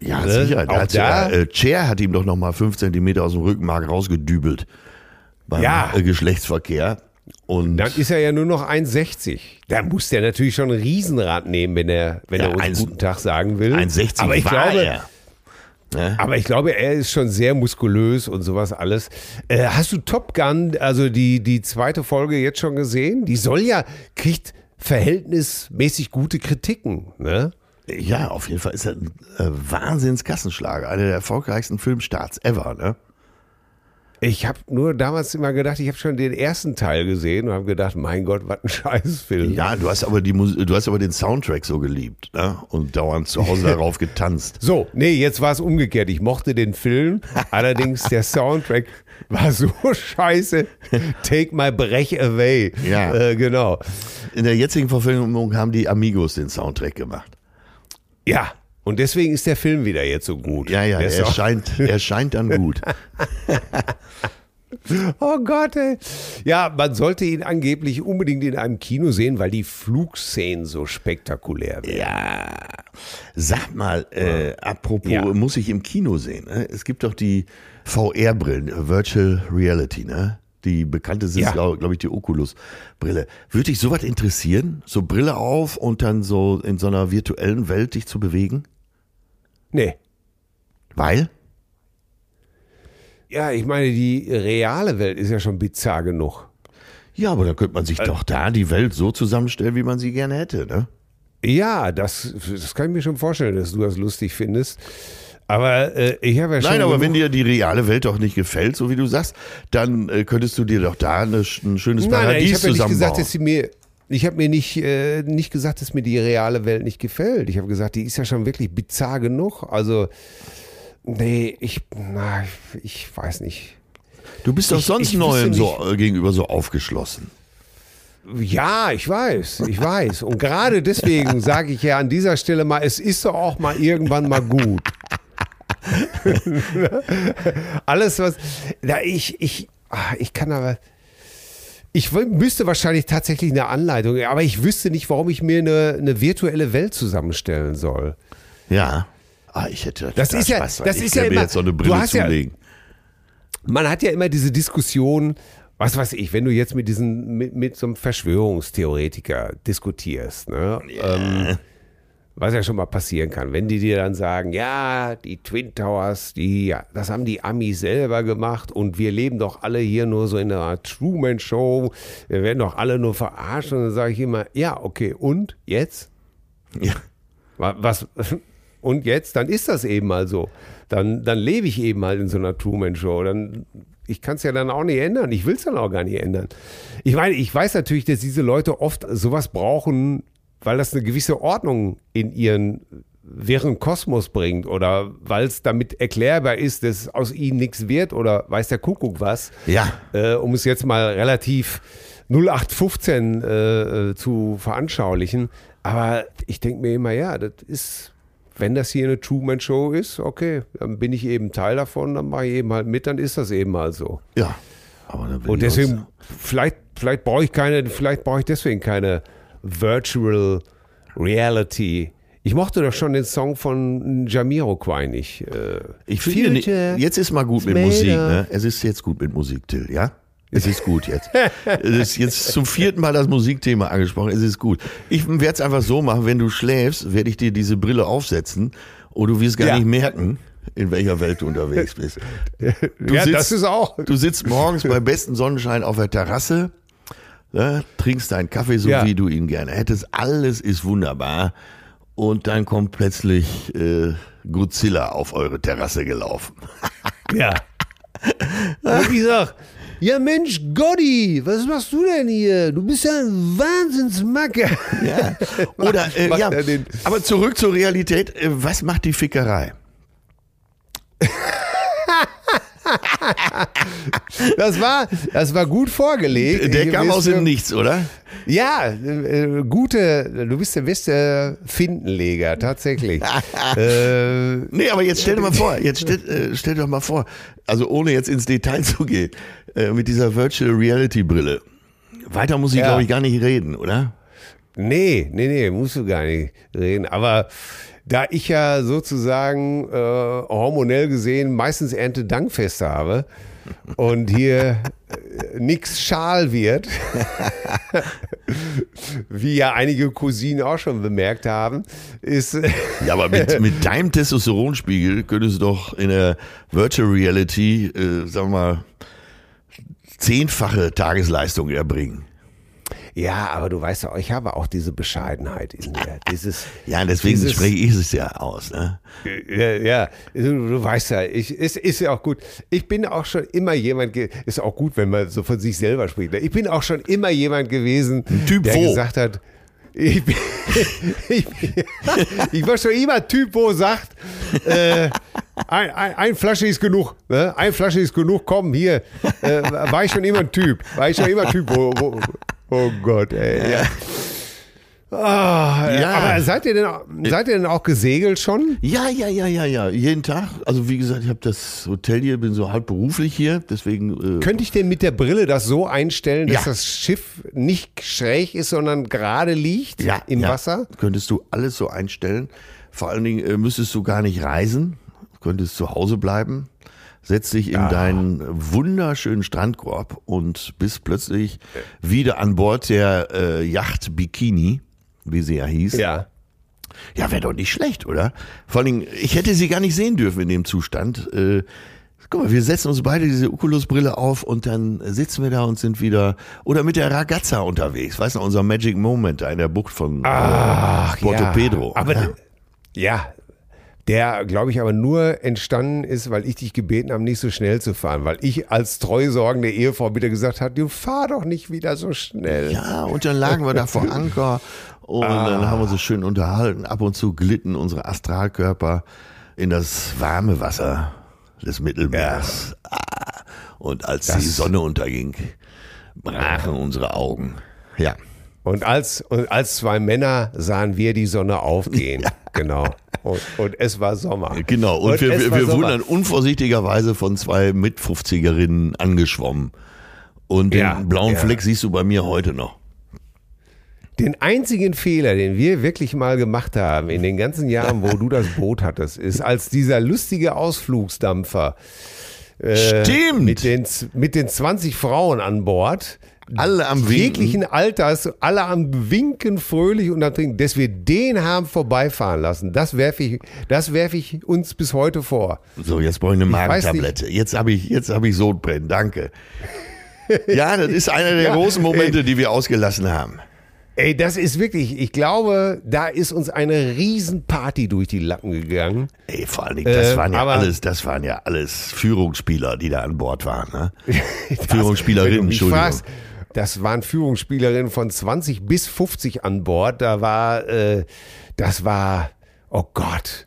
Ja, ne? sicher. Der hat da, ja, äh, Chair hat ihm doch nochmal fünf Zentimeter aus dem Rückenmark rausgedübelt. Beim ja. Äh, Geschlechtsverkehr. Und dann ist er ja nur noch 1,60. Da muss der natürlich schon ein Riesenrad nehmen, wenn er, wenn ja, er uns 1, guten Tag sagen will. 1,60 aber ich glaube, er. Ja. Aber ich glaube, er ist schon sehr muskulös und sowas alles. Äh, hast du Top Gun, also die, die zweite Folge jetzt schon gesehen? Die soll ja, kriegt verhältnismäßig gute Kritiken, ne? Ja, auf jeden Fall ist er ein äh, Wahnsinnskassenschlager. Einer der erfolgreichsten Filmstarts ever, ne? Ich habe nur damals immer gedacht, ich habe schon den ersten Teil gesehen und habe gedacht, mein Gott, was ein Scheißfilm. Ja, du hast aber die du hast aber den Soundtrack so geliebt ne? und dauernd zu Hause darauf getanzt. So, nee, jetzt war es umgekehrt. Ich mochte den Film, allerdings der Soundtrack war so scheiße. Take my breath away. Ja, äh, genau. In der jetzigen Verfilmung haben die Amigos den Soundtrack gemacht. Ja, und deswegen ist der Film wieder jetzt so gut. Ja, ja, er scheint, er scheint dann gut. Oh Gott, ey. Ja, man sollte ihn angeblich unbedingt in einem Kino sehen, weil die Flugszenen so spektakulär werden. Ja. Sag mal, äh, apropos, ja. muss ich im Kino sehen? Ne? Es gibt doch die VR-Brillen, Virtual Reality, ne? Die bekannte ist, ja. glaube glaub ich, die Oculus-Brille. Würde dich sowas interessieren? So Brille auf und dann so in so einer virtuellen Welt dich zu bewegen? Nee. Weil? Ja, ich meine, die reale Welt ist ja schon bizarr genug. Ja, aber da könnte man sich also, doch da die Welt so zusammenstellen, wie man sie gerne hätte, ne? Ja, das, das kann ich mir schon vorstellen, dass du das lustig findest. Aber äh, ich habe ja schon. Nein, aber wenn dir die reale Welt doch nicht gefällt, so wie du sagst, dann äh, könntest du dir doch da eine, ein schönes nein, Paradies nein, ich habe ja nicht gesagt, dass sie mir ich habe mir nicht, äh, nicht gesagt, dass mir die reale Welt nicht gefällt. Ich habe gesagt, die ist ja schon wirklich bizarr genug. Also, nee, ich, na, ich weiß nicht. Du bist doch sonst Neuem so äh, gegenüber so aufgeschlossen. Ja, ich weiß, ich weiß. Und gerade deswegen sage ich ja an dieser Stelle mal, es ist doch auch mal irgendwann mal gut. Alles, was. Da ich, ich, ah, ich kann aber. Ich müsste wahrscheinlich tatsächlich eine Anleitung, aber ich wüsste nicht, warum ich mir eine, eine virtuelle Welt zusammenstellen soll. Ja. Ah, ich hätte das ist ja, Spaß, das ist ja immer, jetzt so eine Brille zulegen. Ja, man hat ja immer diese Diskussion, was weiß ich, wenn du jetzt mit diesen mit, mit so einem Verschwörungstheoretiker diskutierst, ne? Yeah. Ähm, was ja schon mal passieren kann, wenn die dir dann sagen, ja, die Twin Towers, die, das haben die Amis selber gemacht und wir leben doch alle hier nur so in einer Truman Show, wir werden doch alle nur verarscht und dann sage ich immer, ja, okay, und jetzt? Ja. Was, und jetzt? Dann ist das eben mal so. Dann, dann lebe ich eben halt in so einer Truman Show. Dann, ich kann es ja dann auch nicht ändern. Ich will es dann auch gar nicht ändern. Ich meine, ich weiß natürlich, dass diese Leute oft sowas brauchen, weil das eine gewisse Ordnung in ihren wirren Kosmos bringt oder weil es damit erklärbar ist, dass aus ihnen nichts wird oder weiß der Kuckuck was. Ja. Äh, um es jetzt mal relativ 0815 äh, zu veranschaulichen. Aber ich denke mir immer, ja, das ist, wenn das hier eine Truman-Show ist, okay, dann bin ich eben Teil davon, dann mache ich eben halt mit, dann ist das eben mal so. Ja. Aber dann Und deswegen, vielleicht, vielleicht brauche ich keine, vielleicht brauche ich deswegen keine Virtual Reality. Ich mochte doch schon den Song von Jamiroquai nicht. Äh, Ich finde, nicht- jetzt ist mal gut mit Musik. Ne? Es ist jetzt gut mit Musik, Till, ja? Es ist gut jetzt. es ist jetzt zum vierten Mal das Musikthema angesprochen. Es ist gut. Ich werde es einfach so machen, wenn du schläfst, werde ich dir diese Brille aufsetzen und du wirst gar Ja. nicht merken, in welcher Welt du unterwegs bist. Du ja, sitzt- das ist auch. Du sitzt morgens bei bestem Sonnenschein auf der Terrasse, ne, trinkst deinen Kaffee so, Ja. wie du ihn gerne hättest. Alles ist wunderbar. Und dann kommt plötzlich äh, Godzilla auf eure Terrasse gelaufen. Ja. Und ich sag, ja Mensch, Gotti, was machst du denn hier? Du bist ja ein Wahnsinnsmacker. Ja. Oder, äh, ja, er aber zurück zur Realität. Äh, Was macht die Fickerei? Das war, das war gut vorgelegt. Der kam aus dem Nichts, oder? Ja, äh, gute, du bist der beste Findenleger, tatsächlich. äh, Nee, aber jetzt stell dir mal vor, jetzt stell, äh, stell dir doch mal vor, also ohne jetzt ins Detail zu gehen, äh, mit dieser Virtual Reality Brille. Weiter muss ich, Ja. glaube ich, gar nicht reden, oder? nee, nee, nee, musst du gar nicht reden. Aber da ich ja sozusagen äh, hormonell gesehen meistens Erntedankfeste habe und hier äh, nix schal wird, wie ja einige Cousinen auch schon bemerkt haben, ist Ja, aber mit, mit deinem Testosteronspiegel könntest du doch in der Virtual Reality, äh, sagen wir mal, zehnfache Tagesleistung erbringen. Ja, aber du weißt ja, ich habe auch diese Bescheidenheit in mir. Dieses, Ja, deswegen dieses- spreche ich es ja aus. Ne? Ja, ja. Du, weißt ja, ich, es ist ja auch gut. Ich bin auch schon immer jemand, ist auch gut, wenn man so von sich selber spricht. ne? Ich bin auch schon immer jemand gewesen, Typ der wo? gesagt hat, ich, bin, ich, bin, ich war schon immer Typ, wo sagt, äh, ein, ein, ein Flasche ist genug, ne? ein Flasche ist genug, komm hier. Äh, war ich schon immer ein Typ, war ich schon immer ein Typ, wo, wo oh Gott, ey. Ja. Ah, Ja. Aber seid ihr, denn, auch- seid ihr denn auch gesegelt schon? Ja, ja, ja, ja, ja. Jeden Tag. Also wie gesagt, ich habe das Hotel hier, bin so halb beruflich hier, deswegen. Äh, Könnte ich denn mit der Brille das so einstellen, dass Ja. das Schiff nicht schräg ist, sondern gerade liegt ja, im ja, Wasser? Könntest du alles so einstellen. Vor allen Dingen äh, müsstest du gar nicht reisen, könntest zu Hause bleiben, setz dich in deinen wunderschönen Strandkorb und bist plötzlich wieder an Bord der äh, Yacht Bikini, wie sie ja hieß. Ja. Ja, wäre doch nicht schlecht, oder? Vor allen Dingen, ich hätte sie gar nicht sehen dürfen in dem Zustand. Äh, guck mal, wir setzen uns beide diese Oculus-Brille auf und dann sitzen wir da und sind wieder, oder mit der Ragazza unterwegs. Weißt du, unser Magic Moment da in der Bucht von Ach, äh, Porto ja. Pedro. Aber ja. Ja, der, glaube ich, aber nur entstanden ist, weil ich dich gebeten habe, nicht so schnell zu fahren. Weil ich als treusorgende Ehefrau wieder gesagt habe, du fahr doch nicht wieder so schnell. ja, und dann lagen wir da vor Anker und Ah. dann haben wir uns schön unterhalten. Ab und zu glitten unsere Astralkörper in das warme Wasser des Mittelmeers. Ah, und als die Das- Sonne unterging, brachen unsere Augen. Ja. Und als, und als zwei Männer sahen wir die Sonne aufgehen. Genau. Und, und es war Sommer. Genau, und, wir, es wir, wir Sommer. wurden dann unvorsichtigerweise von zwei Mit-50erinnen angeschwommen. Und den Ja, blauen ja. Fleck siehst du bei mir heute noch. Den einzigen Fehler, den wir wirklich mal gemacht haben in den ganzen Jahren, wo du das Boot hattest, ist, als dieser lustige Ausflugsdampfer äh, Stimmt! mit den, mit den 20 Frauen an Bord, Alle am Winken. jeglichen Alters, alle am Winken fröhlich und am Trinken, dass wir den haben vorbeifahren lassen. Das werfe ich, das werfe ich uns bis heute vor. So, jetzt brauche ich eine Magentablette. Jetzt habe ich, jetzt habe ich Sodbrennen. Danke. Ja, das ist einer der Ja, großen Momente, die wir ausgelassen haben. Ey, das ist wirklich, ich glaube, da ist uns eine Riesenparty durch die Lappen gegangen. Ey, vor allen Dingen, das Äh, waren ja alles, das waren ja alles Führungsspieler, die da an Bord waren. Ne? Das- Führungsspielerinnen, Entschuldigung. fragst, Das waren Führungsspielerinnen von 20 bis 50 an Bord. Da war, äh, das war, oh Gott.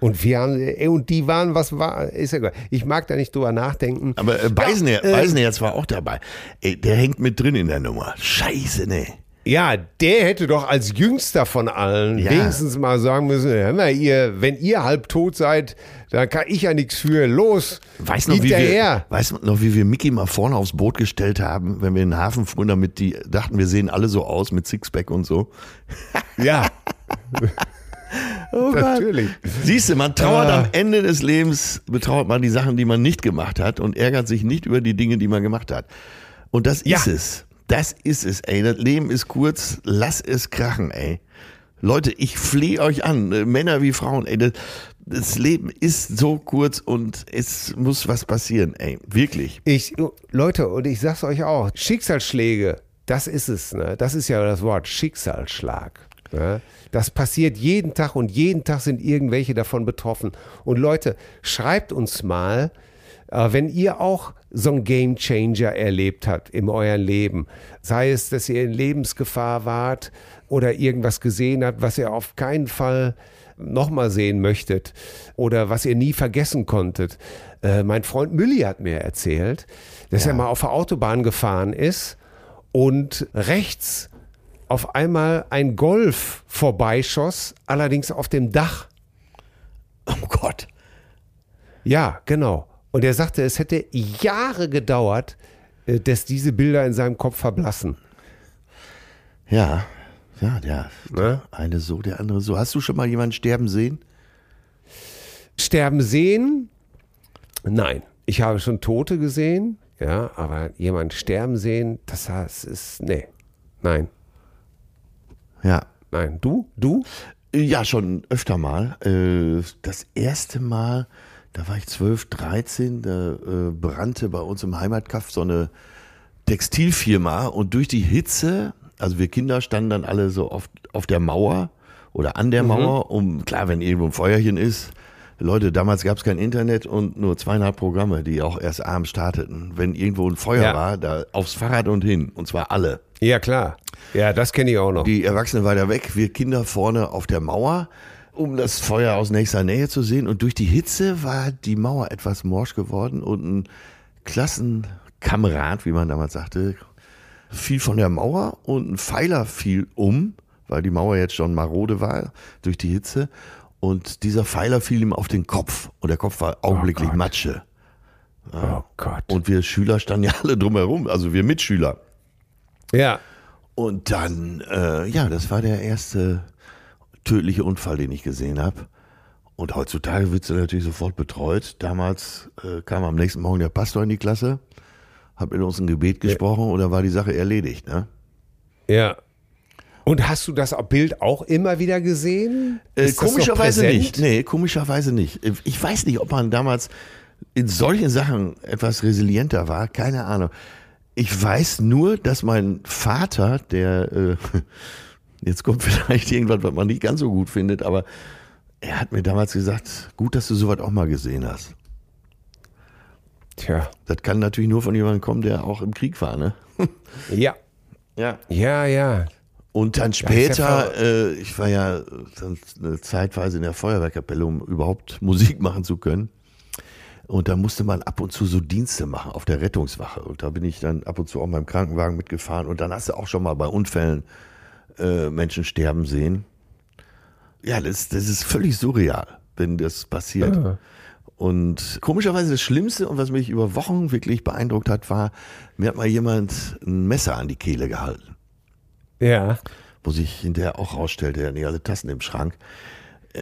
Und wir haben, ey, und die waren, was war, ist ja gut. Ich mag da nicht drüber nachdenken. Aber äh, Beisenherz, ja, äh, Beisenherz war auch dabei. Ey, der hängt mit drin in der Nummer. Scheiße, ne. Ja, der hätte doch als jüngster von allen ja. wenigstens mal sagen müssen, hör mal, ihr, wenn ihr halb tot seid, dann kann ich ja nichts für. Los, weißt noch, wie wir, weißt noch, wie wir Mickey mal vorne aufs Boot gestellt haben, wenn wir in den Hafen fuhren, damit die dachten, wir sehen alle so aus mit Sixpack und so. Ja. oh Natürlich. Siehst du, man trauert ah. am Ende des Lebens, betrauert man die Sachen, die man nicht gemacht hat und ärgert sich nicht über die Dinge, die man gemacht hat. Und das ja. ist es. Das ist es, ey. Das Leben ist kurz. Lass es krachen, ey. Leute, ich flehe euch an, äh, Männer wie Frauen, ey. Das, das, Leben ist so kurz und es muss was passieren, ey. Wirklich. Ich, Leute, und ich sag's euch auch, Schicksalsschläge, das ist es, ne? Das ist ja das Wort, Schicksalsschlag. Ne? Das passiert jeden Tag und jeden Tag sind irgendwelche davon betroffen. Und Leute, schreibt uns mal, äh, wenn ihr auch so ein Game Changer erlebt habt in eurem Leben, sei es, dass ihr in Lebensgefahr wart oder irgendwas gesehen habt, was ihr auf keinen Fall nochmal sehen möchtet oder was ihr nie vergessen konntet. Äh, mein Freund Mülli hat mir erzählt, dass ja. er mal auf der Autobahn gefahren ist und rechts auf einmal ein Golf vorbeischoss, allerdings auf dem Dach. Oh Gott. Ja, genau. Und er sagte, es hätte Jahre gedauert, äh, dass diese Bilder in seinem Kopf verblassen. Ja, ja, der, ne? eine so, der andere so. Hast du schon mal jemanden sterben sehen? Sterben sehen? Nein. Ich habe schon Tote gesehen, ja, aber jemanden sterben sehen, das heißt, ist, nee, nein. Ja. Nein. Du? Du? Ja, schon öfter mal. Äh, das erste Mal da war ich 12, 13, da äh, brannte bei uns im Heimatkaff so eine Textilfirma und durch die Hitze, also wir Kinder standen dann alle so oft auf der Mauer oder an der mhm. Mauer, um, klar, wenn irgendwo ein Feuerchen ist, Leute, damals gab es kein Internet und nur zweieinhalb Programme, die auch erst abends starteten. Wenn irgendwo ein Feuer ja. war, da aufs Fahrrad und hin. Und zwar alle. Ja, klar. Ja, das kenne ich auch noch. Die Erwachsenen weiter weg, wir Kinder vorne auf der Mauer um das Feuer aus nächster Nähe zu sehen. Und durch die Hitze war die Mauer etwas morsch geworden und ein Klassenkamerad, wie man damals sagte, fiel von der Mauer und ein Pfeiler fiel um, weil die Mauer jetzt schon marode war durch die Hitze. Und dieser Pfeiler fiel ihm auf den Kopf und der Kopf war augenblicklich oh Matsche. Ja. Oh Gott. Und wir Schüler standen ja alle drumherum, also wir Mitschüler. Ja. Und dann, äh, ja, das war der erste tödliche Unfall, den ich gesehen habe. Und heutzutage wird sie natürlich sofort betreut. Damals äh, kam am nächsten Morgen der Pastor in die Klasse, hat mit uns ein Gebet gesprochen ja. oder war die Sache erledigt. Ne? Ja. Und hast du das Bild auch immer wieder gesehen? Äh, komischerweise nicht. Nee, komischerweise nicht. Ich weiß nicht, ob man damals in solchen Sachen etwas resilienter war. Keine Ahnung. Ich weiß nur, dass mein Vater, der äh, Jetzt kommt vielleicht irgendwas, was man nicht ganz so gut findet, aber er hat mir damals gesagt, gut, dass du sowas auch mal gesehen hast. Tja. Das kann natürlich nur von jemandem kommen, der auch im Krieg war, ne? Ja. Ja. Ja, ja. Und dann später, äh, ich war ja eine Zeitweise in der Feuerwehrkapelle, um überhaupt Musik machen zu können. Und da musste man ab und zu so Dienste machen auf der Rettungswache. Und da bin ich dann ab und zu auch mal im Krankenwagen mitgefahren. Und dann hast du auch schon mal bei Unfällen äh, Menschen sterben sehen. Ja, das, das ist völlig surreal, wenn das passiert. Ja. Und komischerweise das Schlimmste und was mich über Wochen wirklich beeindruckt hat, war, mir hat mal jemand ein Messer an die Kehle gehalten. Ja. Wo sich hinterher auch rausstellte, er hat nicht alle Tassen im Schrank.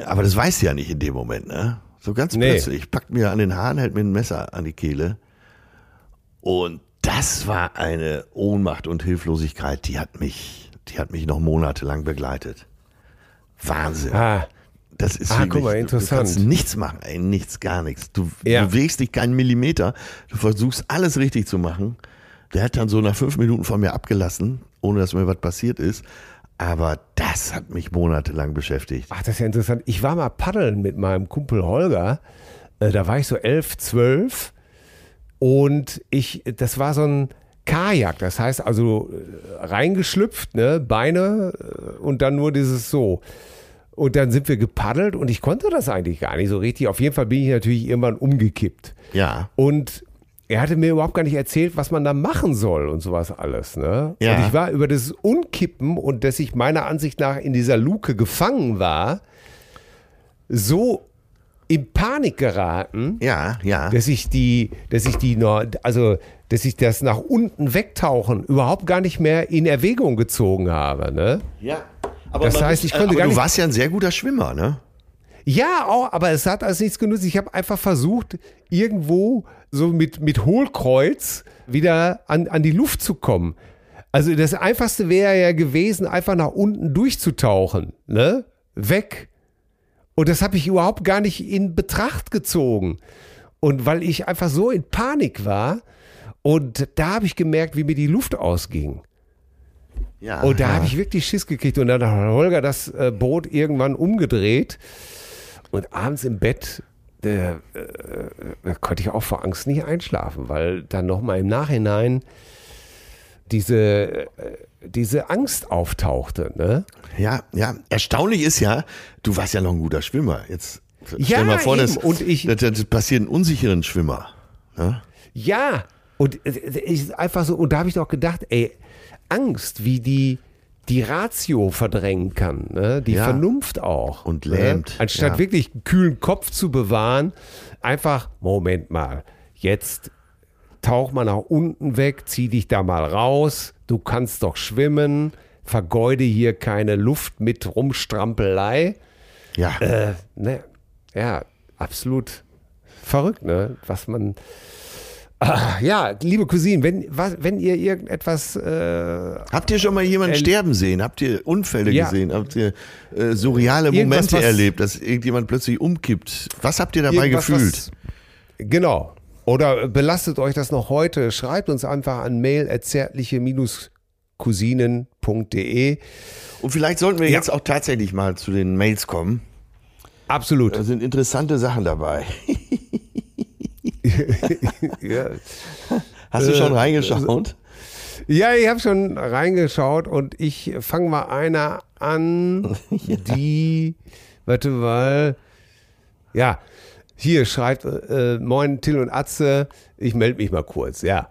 Aber das weiß ja nicht in dem Moment, ne? So ganz nee. plötzlich packt mir an den Haaren, hält mir ein Messer an die Kehle. Und das war eine Ohnmacht und Hilflosigkeit, die hat mich die hat mich noch monatelang begleitet. Wahnsinn. Ah. Das ist ah, wirklich, guck mal, interessant. Du kannst nichts machen, ey, nichts, gar nichts. Du ja. bewegst dich keinen Millimeter. Du versuchst alles richtig zu machen. Der hat dann so nach fünf Minuten von mir abgelassen, ohne dass mir was passiert ist. Aber das hat mich monatelang beschäftigt. Ach, das ist ja interessant. Ich war mal paddeln mit meinem Kumpel Holger. Äh, da war ich so elf, zwölf. Und ich, das war so ein, Kajak, das heißt also äh, reingeschlüpft, ne, Beine äh, und dann nur dieses so. Und dann sind wir gepaddelt und ich konnte das eigentlich gar nicht so richtig. Auf jeden Fall bin ich natürlich irgendwann umgekippt. Ja. Und er hatte mir überhaupt gar nicht erzählt, was man da machen soll und sowas alles. Ne? Ja. Und ich war über das Unkippen und dass ich meiner Ansicht nach in dieser Luke gefangen war, so in Panik geraten, Ja, ja. dass ich die, dass ich die also dass ich das nach unten wegtauchen überhaupt gar nicht mehr in Erwägung gezogen habe. Ne? ja. Aber Das heißt, ich konnte aber gar du nicht- warst ja ein sehr guter Schwimmer, ne? Ja, auch, aber es hat alles nichts genutzt. Ich habe einfach versucht, irgendwo so mit, mit Hohlkreuz wieder an, an die Luft zu kommen. Also das Einfachste wäre ja gewesen, einfach nach unten durchzutauchen, ne? Weg. Und das habe ich überhaupt gar nicht in Betracht gezogen. Und weil ich einfach so in Panik war, und da habe ich gemerkt, wie mir die Luft ausging. Ja. Und da ja. habe ich wirklich Schiss gekriegt. Und dann hat Holger das äh, Boot irgendwann umgedreht. Und abends im Bett äh, äh, konnte ich auch vor Angst nicht einschlafen, weil dann nochmal im Nachhinein diese, diese Angst auftauchte. Ne? Ja, ja. Erstaunlich ist ja, du warst ja noch ein guter Schwimmer. Jetzt stell Ja, mal vor, dass, Und ich- das, das passiert einen unsicheren Schwimmer. Ne? Ja, und äh, ich einfach so, und da habe ich doch gedacht, ey, Angst, wie die die Ratio verdrängen kann, ne? die Ja. Vernunft auch. Und ne? lähmt, Anstatt ja. wirklich einen kühlen Kopf zu bewahren, einfach, Moment mal, jetzt tauch mal nach unten weg, zieh dich da mal raus, du kannst doch schwimmen, vergeude hier keine Luft mit Rumstrampelei. Ja. Äh, ne, ja, absolut verrückt, ne? Was man. Ah, ja, liebe Cousine, wenn, was, wenn ihr irgendetwas. Äh, Habt ihr schon mal jemanden sterben sehen? Habt ihr Unfälle Ja. gesehen? Habt ihr äh, surreale Momente was- erlebt, dass irgendjemand plötzlich umkippt? Was habt ihr dabei gefühlt? Was, genau. Oder belastet euch das noch heute? Schreibt uns einfach an mail cousinen.de. Und vielleicht sollten wir Ja. jetzt auch tatsächlich mal zu den Mails kommen. Absolut. Da sind interessante Sachen dabei. Ja. Hast du Äh, schon reingeschaut? Ja, ich habe schon reingeschaut und ich fange mal einer an, die, warte mal, ja, hier schreibt, äh, moin Till und Atze, ich melde mich mal kurz, ja.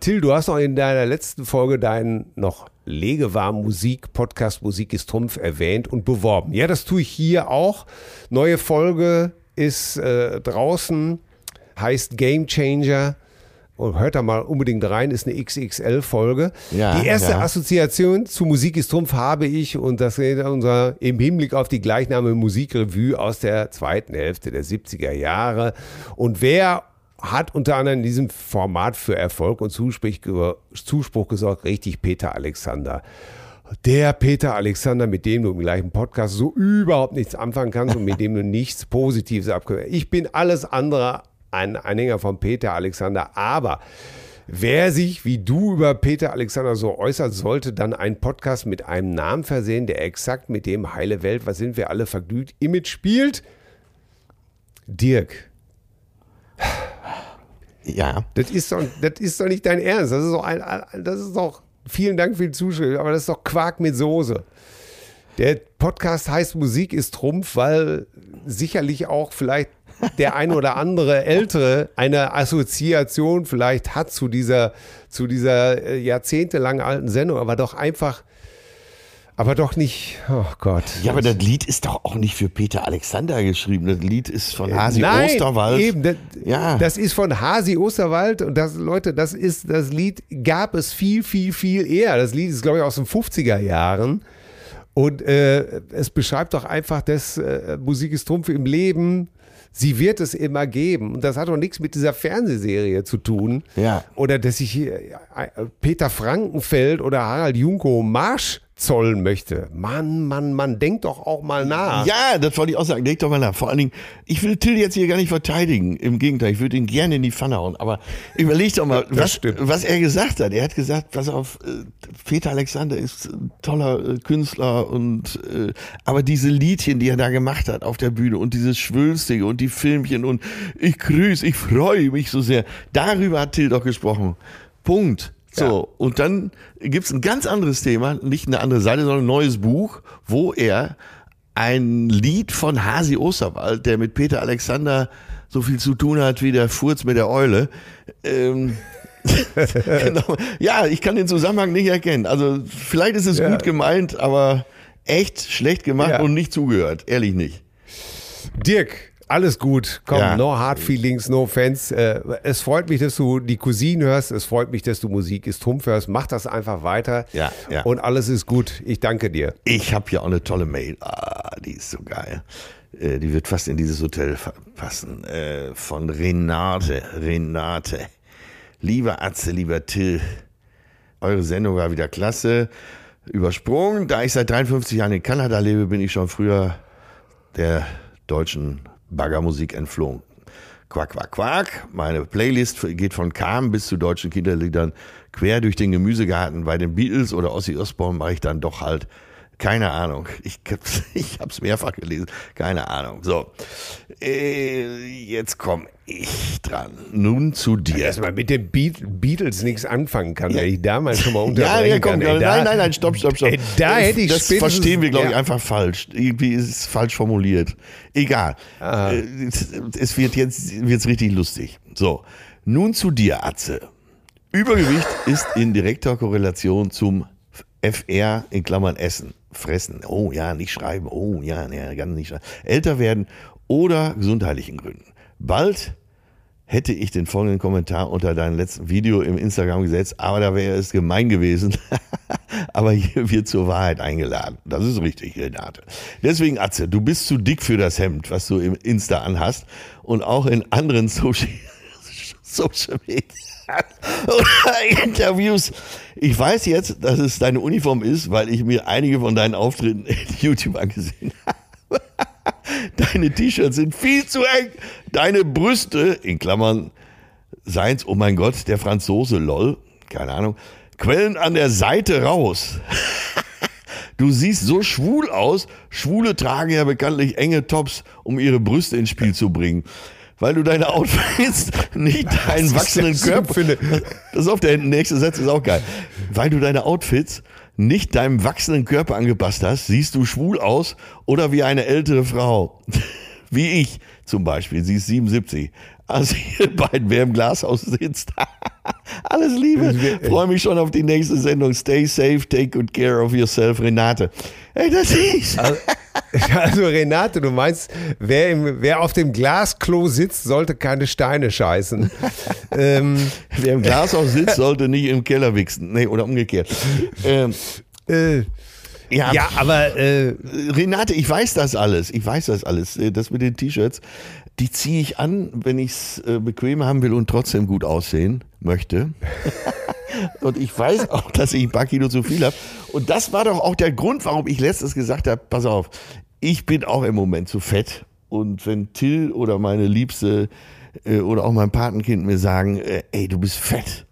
Till, du hast noch in deiner letzten Folge deinen noch legewarmen Musik, Podcast Musik ist Trumpf erwähnt und beworben. Ja, das tue ich hier auch. Neue Folge ist äh, draußen, heißt Game Changer. Und hört da mal unbedingt rein, ist eine XXL-Folge. Ja, die erste ja. Assoziation zu Musik ist Trumpf habe ich und das ist unser im Hinblick auf die gleichnamige Musikrevue aus der zweiten Hälfte der 70er Jahre. Und wer hat unter anderem in diesem Format für Erfolg und Zuspruch, Zuspruch gesorgt? Richtig, Peter Alexander. Der Peter Alexander, mit dem du im gleichen Podcast so überhaupt nichts anfangen kannst und mit dem du nichts Positives abgehört. Ich bin alles andere ein Anhänger von Peter Alexander, aber wer sich wie du über Peter Alexander so äußert, sollte dann einen Podcast mit einem Namen versehen, der exakt mit dem Heile Welt, was sind wir alle vergnügt, Image spielt. Dirk, Ja. das ist doch, das ist doch nicht dein Ernst. Das ist doch ein, das ist doch, vielen Dank für die Zuschrift, aber das ist doch Quark mit Soße. Der Podcast heißt Musik ist Trumpf, weil sicherlich auch vielleicht der ein oder andere Ältere eine Assoziation vielleicht hat zu dieser, zu dieser äh, jahrzehntelang alten Sendung, aber doch einfach, aber doch nicht, oh Gott. Ja, aber das Lied ist doch auch nicht für Peter Alexander geschrieben. Das Lied ist von Hasi Nein, Osterwald. Eben, das, Ja. das ist von Hasi Osterwald und das, Leute, das ist, das Lied gab es viel, viel, viel eher. Das Lied ist, glaube ich, aus den 50er Jahren. Und äh, es beschreibt doch einfach, dass äh, Musik ist Trumpf im Leben. Sie wird es immer geben. Und das hat doch nichts mit dieser Fernsehserie zu tun. Ja. Oder dass ich hier äh, Peter Frankenfeld oder Harald Junko Marsch zollen möchte. Mann, Mann, Mann, denk doch auch mal nach. Ja, das wollte ich auch sagen. Leg doch mal nach. Vor allen Dingen, ich will Till jetzt hier gar nicht verteidigen. Im Gegenteil, ich würde ihn gerne in die Pfanne hauen. Aber überleg doch mal, was, stimmt. was er gesagt hat. Er hat gesagt, pass auf, äh, Peter Alexander ist ein toller äh, Künstler und äh, aber diese Liedchen, die er da gemacht hat auf der Bühne und dieses Schwülstige und die Filmchen und ich grüße, ich freue mich so sehr. Darüber hat Till doch gesprochen. Punkt. So, Ja. und dann gibt's ein ganz anderes Thema, nicht eine andere Seite, sondern ein neues Buch, wo er ein Lied von Hasi Osterwald, der mit Peter Alexander so viel zu tun hat wie der Furz mit der Eule. Ähm, genau. Ja, ich kann den Zusammenhang nicht erkennen. Also vielleicht ist es ja. gut gemeint, aber echt schlecht gemacht ja. und nicht zugehört. Ehrlich nicht. Dirk, alles gut. Komm, ja. no hard feelings, no fans. Äh, es freut mich, dass du die Cousine hörst. Es freut mich, dass du Musik ist Trumpf hörst. Mach das einfach weiter. Ja, ja. Und alles ist gut. Ich danke dir. Ich habe hier auch eine tolle Mail. Ah, die ist so geil. Äh, die wird fast in dieses Hotel passen. Äh, von Renate. Renate. Lieber Atze, lieber Till. Eure Sendung war wieder klasse. Übersprungen. Da ich seit 53 Jahren in Kanada lebe, bin ich schon früher der deutschen Baggermusik entflohen. Quack, quack, quack. Meine Playlist geht von Kam bis zu deutschen Kinderliedern quer durch den Gemüsegarten. Bei den Beatles oder Ossi Osbourne mache ich dann doch halt keine Ahnung. Ich, ich habe es mehrfach gelesen. Keine Ahnung. So, äh, jetzt komme ich dran. Nun zu dir. Erstmal mit den Beatles nichts anfangen kann, ja. wenn ich damals schon mal unterbrechen ja, ja, komm, kann. Ey, da, nein, nein, nein, stopp, stopp, stopp. Ey, da hätte ich Das verstehen wir, glaube ich, einfach falsch. Irgendwie ist es falsch formuliert. Egal. Äh, es wird jetzt wird's richtig lustig. So, nun zu dir, Atze. Übergewicht ist in direkter Korrelation zum FR in Klammern Essen fressen. Oh ja, nicht schreiben. Oh ja, nee, ganz nicht schreiben. Älter werden oder gesundheitlichen Gründen. Bald hätte ich den folgenden Kommentar unter deinem letzten Video im Instagram gesetzt, aber da wäre es gemein gewesen. aber hier wird zur Wahrheit eingeladen. Das ist richtig, Renate. Deswegen, Atze, du bist zu dick für das Hemd, was du im Insta anhast und auch in anderen Social, Social Media Interviews. Ich weiß jetzt, dass es deine Uniform ist, weil ich mir einige von deinen Auftritten in YouTube angesehen habe. Deine T-Shirts sind viel zu eng. Deine Brüste, in Klammern, seins, oh mein Gott, der Franzose, lol, keine Ahnung, quellen an der Seite raus. Du siehst so schwul aus. Schwule tragen ja bekanntlich enge Tops, um ihre Brüste ins Spiel zu bringen weil du deine Outfits nicht deinen wachsenden Körper. Finde. Das ist auf der nächste Satz ist auch geil. Weil du deine Outfits nicht deinem wachsenden Körper angepasst hast, siehst du schwul aus oder wie eine ältere Frau. Wie ich zum Beispiel. Sie ist 77. Also ihr beiden, wer im Glashaus sitzt. Alles Liebe. Freue mich schon auf die nächste Sendung. Stay safe, take good care of yourself, Renate. Ey, das ist. Also, Renate, du meinst, wer, im, wer auf dem Glasklo sitzt, sollte keine Steine scheißen. ähm, wer im Glashaus sitzt, sollte nicht im Keller wichsen. Nee, oder umgekehrt. Ähm, äh, ja, ja, aber äh, Renate, ich weiß das alles. Ich weiß das alles. Äh, das mit den T-Shirts, die ziehe ich an, wenn ich es äh, bequem haben will und trotzdem gut aussehen möchte. und ich weiß auch, dass ich ein paar Kilo zu viel habe. Und das war doch auch der Grund, warum ich letztes gesagt habe, pass auf, ich bin auch im Moment zu fett. Und wenn Till oder meine Liebste äh, oder auch mein Patenkind mir sagen, äh, ey, du bist fett,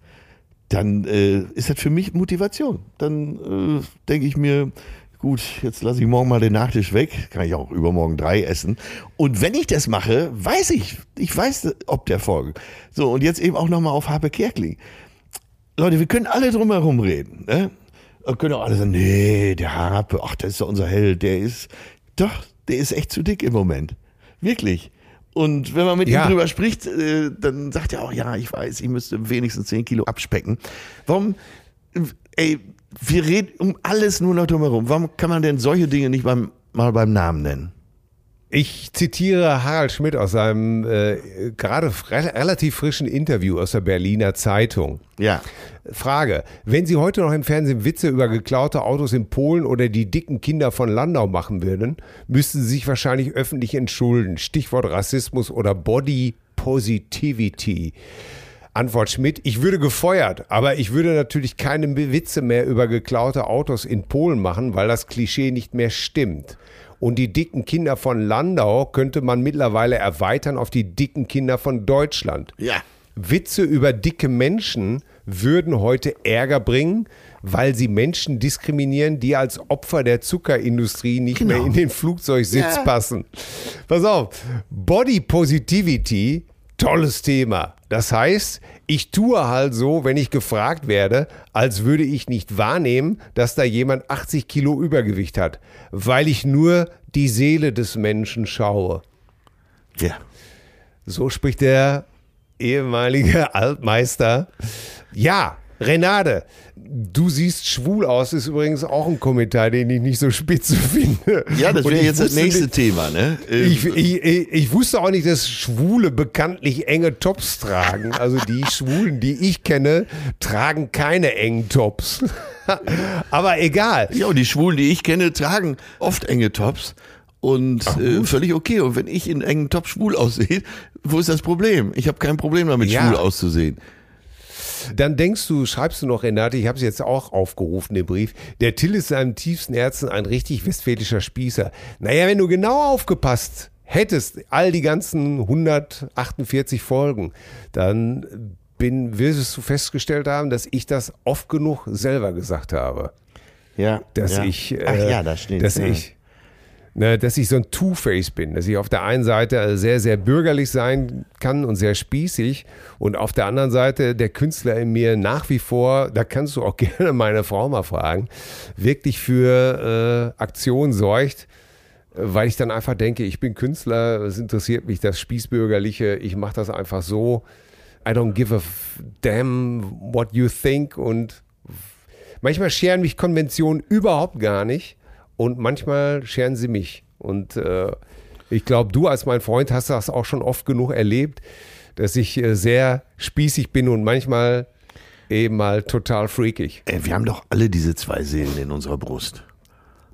dann äh, ist das für mich Motivation. Dann äh, denke ich mir, gut, jetzt lasse ich morgen mal den Nachtisch weg, kann ich auch übermorgen drei essen. Und wenn ich das mache, weiß ich, ich weiß, ob der folgt. So, und jetzt eben auch nochmal auf Harpe Kerkling. Leute, wir können alle drumherum reden. Ne? Wir können auch alle sagen, nee, der Harpe, ach, das ist doch unser Held, der ist, doch, der ist echt zu dick im Moment. Wirklich. Und wenn man mit ja. ihm drüber spricht, äh, dann sagt er auch, ja, ich weiß, ich müsste wenigstens 10 Kilo abspecken. Warum, ey, wir reden um alles nur noch drumherum. Warum kann man denn solche Dinge nicht beim, mal beim Namen nennen? Ich zitiere Harald Schmidt aus seinem äh, gerade relativ frischen Interview aus der Berliner Zeitung. Ja. Frage: Wenn Sie heute noch im Fernsehen Witze über geklaute Autos in Polen oder die dicken Kinder von Landau machen würden, müssten Sie sich wahrscheinlich öffentlich entschulden. Stichwort Rassismus oder Body Positivity. Antwort Schmidt, ich würde gefeuert, aber ich würde natürlich keine Witze mehr über geklaute Autos in Polen machen, weil das Klischee nicht mehr stimmt. Und die dicken Kinder von Landau könnte man mittlerweile erweitern auf die dicken Kinder von Deutschland. Ja. Witze über dicke Menschen würden heute Ärger bringen, weil sie Menschen diskriminieren, die als Opfer der Zuckerindustrie nicht genau. mehr in den Flugzeugsitz ja. passen. Pass auf, Body Positivity Tolles Thema. Das heißt, ich tue halt so, wenn ich gefragt werde, als würde ich nicht wahrnehmen, dass da jemand 80 Kilo Übergewicht hat, weil ich nur die Seele des Menschen schaue. Ja. So spricht der ehemalige Altmeister. Ja, Renate, du siehst schwul aus, ist übrigens auch ein Kommentar, den ich nicht so spitze finde. Ja, das wäre jetzt das nächste nicht, Thema, ne? Ich, ich, ich, wusste auch nicht, dass Schwule bekanntlich enge Tops tragen. Also die Schwulen, die ich kenne, tragen keine engen Tops. Aber egal. Ja, und die Schwulen, die ich kenne, tragen oft enge Tops. Und Ach, äh, völlig okay. Und wenn ich in engen Top schwul aussehe, wo ist das Problem? Ich habe kein Problem damit, ja. schwul auszusehen. Dann denkst du, schreibst du noch, Renate, ich habe es jetzt auch aufgerufen, den Brief. Der Till ist seinem tiefsten Herzen ein richtig westfälischer Spießer. Naja, wenn du genau aufgepasst hättest, all die ganzen 148 Folgen, dann bin, wirst du festgestellt haben, dass ich das oft genug selber gesagt habe. Ja. Dass ja. ich, äh, Ach ja, da steht dass ja. ich, dass ich so ein Two-Face bin, dass ich auf der einen Seite sehr, sehr bürgerlich sein kann und sehr spießig und auf der anderen Seite der Künstler in mir nach wie vor, da kannst du auch gerne meine Frau mal fragen, wirklich für äh, Aktion sorgt, weil ich dann einfach denke, ich bin Künstler, es interessiert mich das Spießbürgerliche, ich mache das einfach so. I don't give a damn what you think und manchmal scheren mich Konventionen überhaupt gar nicht und manchmal scheren sie mich. Und äh, ich glaube, du als mein Freund hast das auch schon oft genug erlebt, dass ich äh, sehr spießig bin und manchmal eben mal total freakig. Ey, wir haben doch alle diese zwei Seelen in unserer Brust.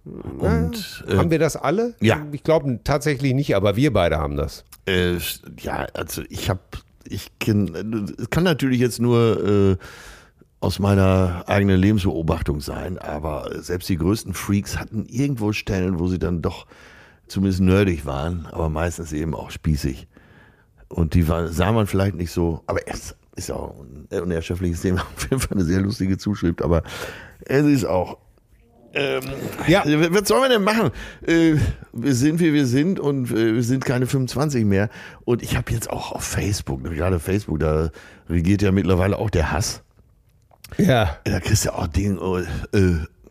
Und, äh, haben wir das alle? Ja. Ich glaube tatsächlich nicht, aber wir beide haben das. Äh, ja, also ich habe, ich kann, kann natürlich jetzt nur äh, aus meiner eigenen Lebensbeobachtung sein, aber selbst die größten Freaks hatten irgendwo Stellen, wo sie dann doch zumindest nerdig waren, aber meistens eben auch spießig. Und die war, sah man vielleicht nicht so, aber es ist auch ein unerschöpfliches Thema, auf jeden Fall eine sehr lustige Zuschrift, aber es ist auch. Ähm, ja. Was sollen wir denn machen? Äh, wir sind, wie wir sind und äh, wir sind keine 25 mehr. Und ich habe jetzt auch auf Facebook, gerade Facebook, da regiert ja mittlerweile auch der Hass. Ja. Da kriegst du auch Ding, oh, äh,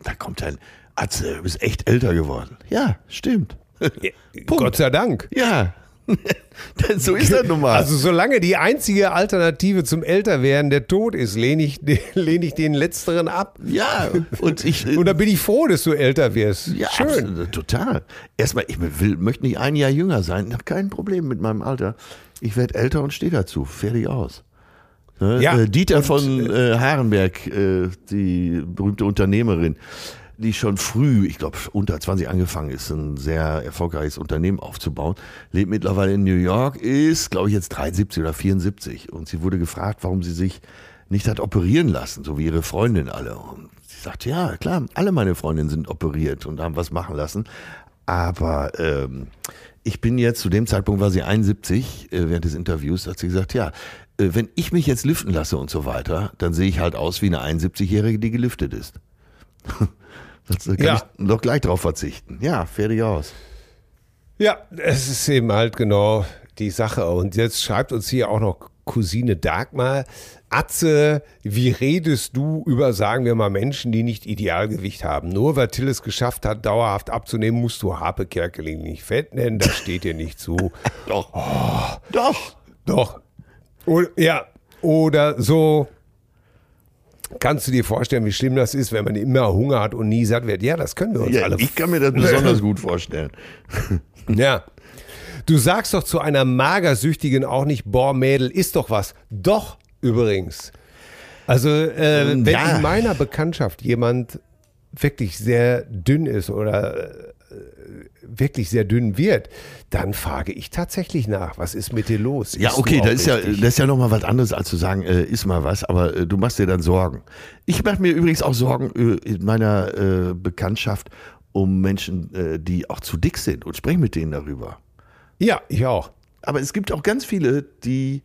da kommt ein Atze, du bist echt älter geworden. Ja, stimmt. Gott sei Dank. Ja. so ist das nun mal. Also solange die einzige Alternative zum Älterwerden der Tod ist, lehne ich, lehne ich den letzteren ab. Ja, und ich. und da bin ich froh, dass du älter wirst. Ja, Schön. Absolut, total. Erstmal, ich will, möchte nicht ein Jahr jünger sein. Ich habe kein Problem mit meinem Alter. Ich werde älter und stehe dazu. Fertig aus. Ne? Ja, äh, Dieter und, von äh, Harenberg, äh, die berühmte Unternehmerin, die schon früh, ich glaube unter 20 angefangen ist, ein sehr erfolgreiches Unternehmen aufzubauen, lebt mittlerweile in New York, ist, glaube ich, jetzt 73 oder 74. Und sie wurde gefragt, warum sie sich nicht hat operieren lassen, so wie ihre Freundin alle. Und sie sagte, ja, klar, alle meine Freundinnen sind operiert und haben was machen lassen. Aber ähm, ich bin jetzt, zu dem Zeitpunkt war sie 71, äh, während des Interviews, hat sie gesagt, ja, äh, wenn ich mich jetzt liften lasse und so weiter, dann sehe ich halt aus wie eine 71-Jährige, die geliftet ist. Das kann ja. ich doch gleich drauf verzichten. Ja, fertig aus. Ja, es ist eben halt genau die Sache. Und jetzt schreibt uns hier auch noch Cousine Dagmar. Atze, wie redest du über, sagen wir mal, Menschen, die nicht Idealgewicht haben? Nur weil Till es geschafft hat, dauerhaft abzunehmen, musst du Harpe Kerkeling nicht fett nennen. Das steht dir nicht zu. doch. Oh, doch. Doch. Oder, ja, oder so. Kannst du dir vorstellen, wie schlimm das ist, wenn man immer Hunger hat und nie satt wird? Ja, das können wir uns ja, alle. Ich kann mir das besonders gut vorstellen. ja. Du sagst doch zu einer Magersüchtigen auch nicht, boah, Mädel, ist doch was. Doch, übrigens. Also, äh, wenn ja. in meiner Bekanntschaft jemand wirklich sehr dünn ist oder äh, wirklich sehr dünn wird, dann frage ich tatsächlich nach, was ist mit dir los? Ja, okay, das ist ja, das ist ja nochmal was anderes, als zu sagen, äh, ist mal was, aber äh, du machst dir dann Sorgen. Ich mache mir übrigens auch Sorgen äh, in meiner äh, Bekanntschaft um Menschen, äh, die auch zu dick sind und spreche mit denen darüber. Ja, ich auch. Aber es gibt auch ganz viele, die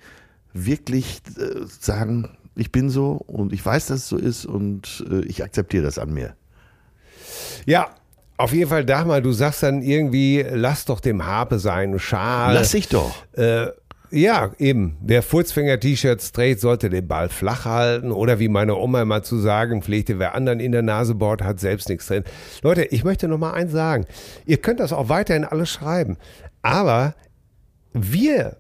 wirklich äh, sagen, ich bin so und ich weiß, dass es so ist und ich akzeptiere das an mir. Ja, auf jeden Fall, Dagmar, du sagst dann irgendwie, lass doch dem Harpe seinen Schal. Lass ich doch. Äh, Ja, eben. Wer Furzfänger-T-Shirts trägt, sollte den Ball flach halten. Oder wie meine Oma immer zu sagen pflegte, wer anderen in der Nase bohrt, hat selbst nichts drin. Leute, ich möchte noch mal eins sagen. Ihr könnt das auch weiterhin alles schreiben. Aber wir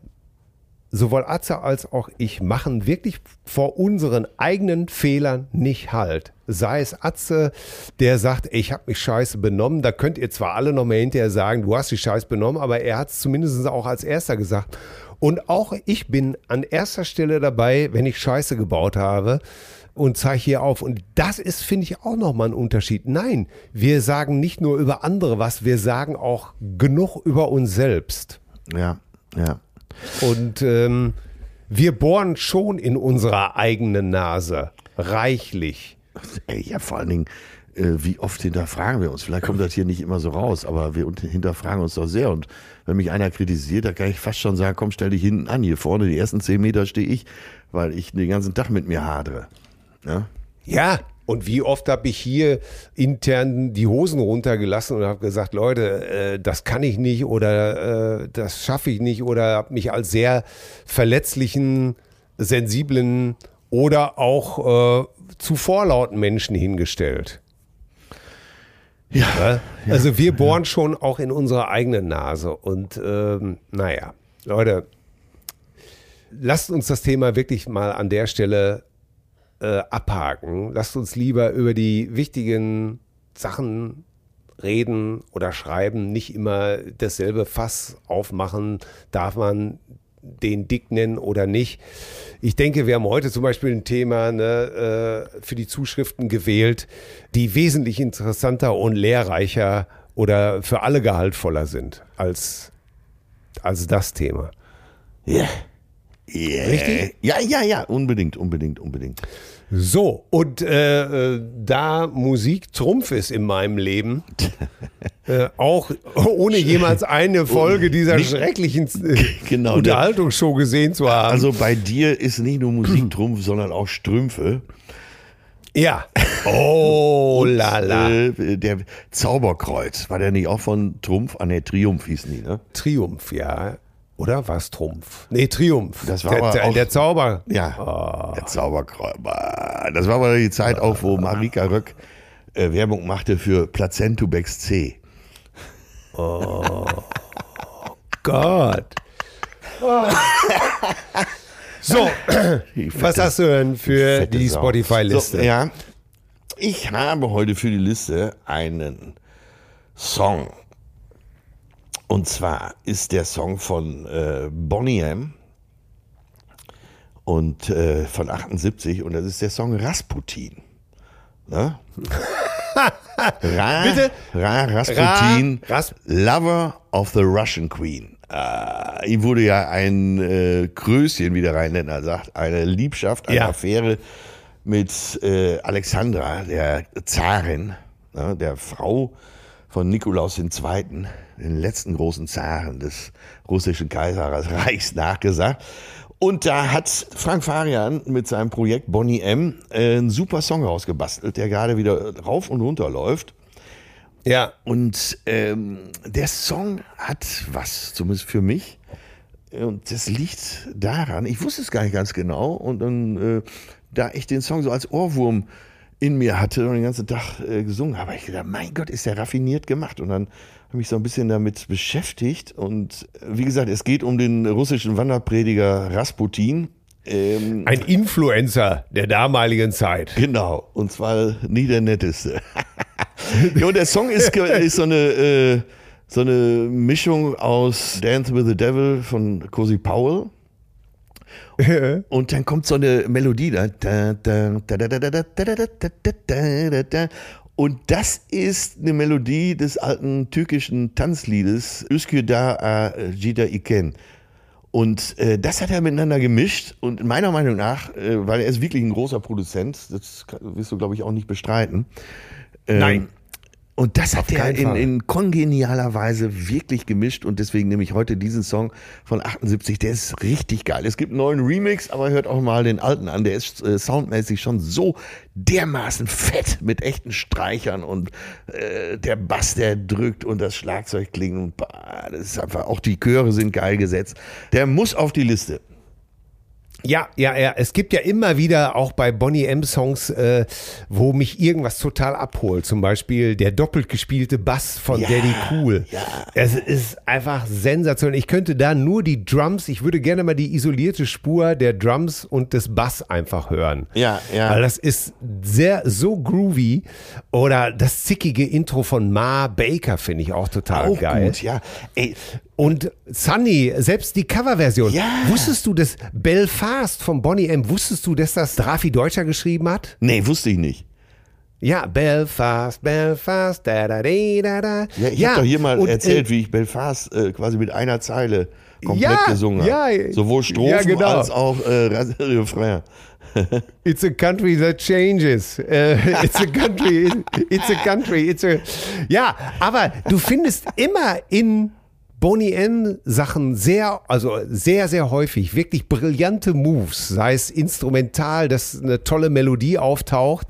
sowohl Atze als auch ich machen wirklich vor unseren eigenen Fehlern nicht halt. Sei es Atze, der sagt, ich habe mich scheiße benommen. Da könnt ihr zwar alle noch mal hinterher sagen, du hast dich scheiße benommen, aber er hat es zumindest auch als erster gesagt. Und auch ich bin an erster Stelle dabei, wenn ich Scheiße gebaut habe und zeige hier auf. Und das ist, finde ich, auch nochmal ein Unterschied. Nein, wir sagen nicht nur über andere was, wir sagen auch genug über uns selbst. Ja, ja. Und ähm, wir bohren schon in unserer eigenen Nase. Reichlich. Ja, vor allen Dingen, äh, wie oft hinterfragen wir uns? Vielleicht kommt das hier nicht immer so raus, aber wir hinterfragen uns doch sehr. Und wenn mich einer kritisiert, da kann ich fast schon sagen, komm, stell dich hinten an. Hier vorne, die ersten zehn Meter stehe ich, weil ich den ganzen Tag mit mir hadere. Ja, ja und wie oft habe ich hier intern die Hosen runtergelassen und habe gesagt, Leute, äh, das kann ich nicht oder äh, das schaffe ich nicht oder habe mich als sehr verletzlichen, sensiblen oder auch äh, zu vorlauten Menschen hingestellt. Ja, ja. Also wir bohren schon auch in unserer eigenen Nase und ähm, naja, Leute, lasst uns das Thema wirklich mal an der Stelle äh, abhaken. Lasst uns lieber über die wichtigen Sachen reden oder schreiben, nicht immer dasselbe Fass aufmachen, darf man den dick nennen oder nicht. Ich denke, wir haben heute zum Beispiel ein Thema ne, äh, für die Zuschriften gewählt, die wesentlich interessanter und lehrreicher oder für alle gehaltvoller sind als, als das Thema. Ja. Yeah. Yeah. Richtig? Ja, ja, ja, unbedingt, unbedingt, unbedingt. So, und äh, äh, da Musik Trumpf ist in meinem Leben, äh, auch ohne jemals eine Folge dieser schrecklichen äh, genau, Unterhaltungsshow gesehen zu haben. Also bei dir ist nicht nur Musik Trumpf, sondern auch Strümpfe. Ja. Oh, la la. Äh, der Zauberkreuz, war der nicht auch von Trumpf? Ah, ne, Triumph hieß nie, ne? Triumph, ja. Oder war es Trumpf? Nee, Triumph. Das war der, der, der Zauber. Ja, oh. der Zauberkreuz. Das war aber die Zeit auch, wo Marika Röck äh, Werbung machte für Placentubex C. Oh Gott. Oh. So, was hast du denn für die Spotify-Liste? So, ja, ich habe heute für die Liste einen Song und zwar ist der Song von äh, Bonnie M. Und äh, von 78 und das ist der Song Rasputin. Ne? Ra, Bitte? Ra Rasputin, Ra, Ras Lover of the Russian Queen. Äh, ihm wurde ja ein äh, Kröschen, wie der Rheinländer sagt, eine Liebschaft, eine ja. Affäre mit äh, Alexandra, der Zarin, ne, der Frau von Nikolaus II., den letzten großen Zaren des russischen Kaiserreichs, nachgesagt. Und da hat Frank Farian mit seinem Projekt Bonnie M äh, einen super Song rausgebastelt, der gerade wieder rauf und runter läuft. Ja. Und ähm, der Song hat was, zumindest für mich. Und das liegt daran, ich wusste es gar nicht ganz genau. Und dann, äh, da ich den Song so als Ohrwurm in mir hatte und den ganzen Tag äh, gesungen habe, ich gedacht, mein Gott, ist der raffiniert gemacht. Und dann habe mich so ein bisschen damit beschäftigt. Und äh, wie gesagt, es geht um den russischen Wanderprediger Rasputin. Ähm, ein Influencer der damaligen Zeit. Genau, und zwar nie der netteste. ja, und der Song ist, ist so eine äh, so eine Mischung aus Dance with the Devil von Cosi Powell und dann kommt so eine Melodie da. Und das ist eine Melodie des alten türkischen Tanzliedes Üsküdar Jida Iken. Und äh, das hat er miteinander gemischt und meiner Meinung nach, äh, weil er ist wirklich ein großer Produzent, das wirst du glaube ich auch nicht bestreiten. Ähm, Nein. Und das hat er in, in, kongenialer Weise wirklich gemischt und deswegen nehme ich heute diesen Song von 78, der ist richtig geil. Es gibt einen neuen Remix, aber hört auch mal den alten an, der ist äh, soundmäßig schon so dermaßen fett mit echten Streichern und äh, der Bass, der drückt und das Schlagzeug klingt und bah, das ist einfach, auch die Chöre sind geil gesetzt. Der muss auf die Liste. Ja, ja, ja. Es gibt ja immer wieder auch bei Bonnie M Songs, äh, wo mich irgendwas total abholt. Zum Beispiel der doppelt gespielte Bass von ja, Daddy Cool. Ja. Es ist einfach sensationell. Ich könnte da nur die Drums, ich würde gerne mal die isolierte Spur der Drums und des Bass einfach hören. Ja, ja. Weil das ist sehr, so groovy. Oder das zickige Intro von Ma Baker finde ich auch total auch geil. Gut, ja. Ey, und Sunny, selbst die Coverversion. Ja. Wusstest du, dass Belfast von Bonnie M, wusstest du, dass das Drafi Deutscher geschrieben hat? Nee, wusste ich nicht. Ja, Belfast, Belfast, da da da da da. Ja, ich ja, habe doch hier mal und, erzählt, äh, wie ich Belfast äh, quasi mit einer Zeile komplett ja, gesungen habe. Ja, Sowohl Strophen ja, genau. als auch äh, Refrain. It's a country that changes. Uh, it's a country. It's a country. It's a. Ja, aber du findest immer in Boney M Sachen sehr, also sehr, sehr häufig, wirklich brillante Moves, sei es instrumental, dass eine tolle Melodie auftaucht.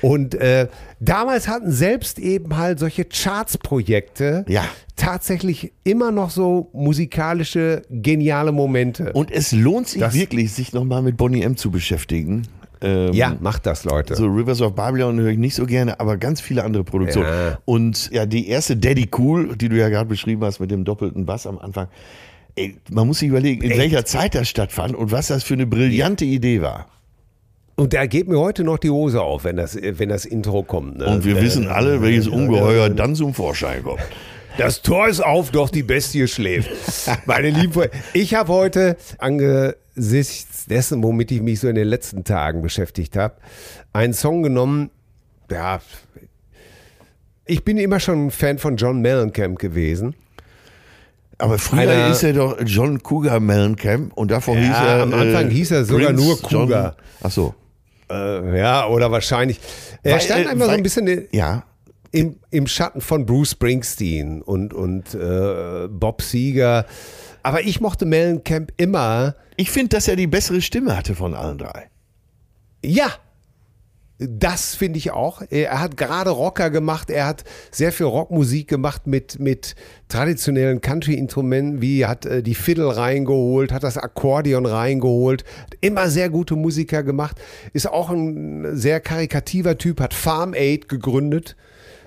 Und äh, damals hatten selbst eben halt solche Charts-Projekte ja. tatsächlich immer noch so musikalische, geniale Momente. Und es lohnt sich das, wirklich, sich nochmal mit Bonnie M zu beschäftigen. Ähm, ja, macht das, Leute. So Rivers of Babylon höre ich nicht so gerne, aber ganz viele andere Produktionen. Ja. Und ja, die erste Daddy Cool, die du ja gerade beschrieben hast mit dem doppelten Bass am Anfang. Ey, man muss sich überlegen, in Echt? welcher Zeit das stattfand und was das für eine brillante Idee war. Und da geht mir heute noch die Hose auf, wenn das, wenn das Intro kommt. Ne? Und wir äh, wissen alle, welches Ungeheuer dann zum Vorschein kommt. Das Tor ist auf, doch die Bestie schläft. Meine lieben Freunde, ich habe heute angesichts dessen, womit ich mich so in den letzten Tagen beschäftigt habe, einen Song genommen, ja, ich bin immer schon ein Fan von John Mellencamp gewesen. Aber früher Einer, hieß er doch John Cougar Mellencamp und davor ja, hieß er. Am Anfang äh, hieß er sogar Prince nur Cougar. John, ach so. Äh, ja, oder wahrscheinlich. Er stand äh, einfach so ein bisschen. Ja im, im Schatten von Bruce Springsteen und, und äh, Bob Seger. Aber ich mochte Mellencamp immer. Ich finde, dass er die bessere Stimme hatte von allen drei. Ja, das finde ich auch. Er hat gerade Rocker gemacht. Er hat sehr viel Rockmusik gemacht mit, mit traditionellen Country-Instrumenten, wie hat äh, die Fiddle reingeholt, hat das Akkordeon reingeholt. Immer sehr gute Musiker gemacht. Ist auch ein sehr karikativer Typ, hat Farm Aid gegründet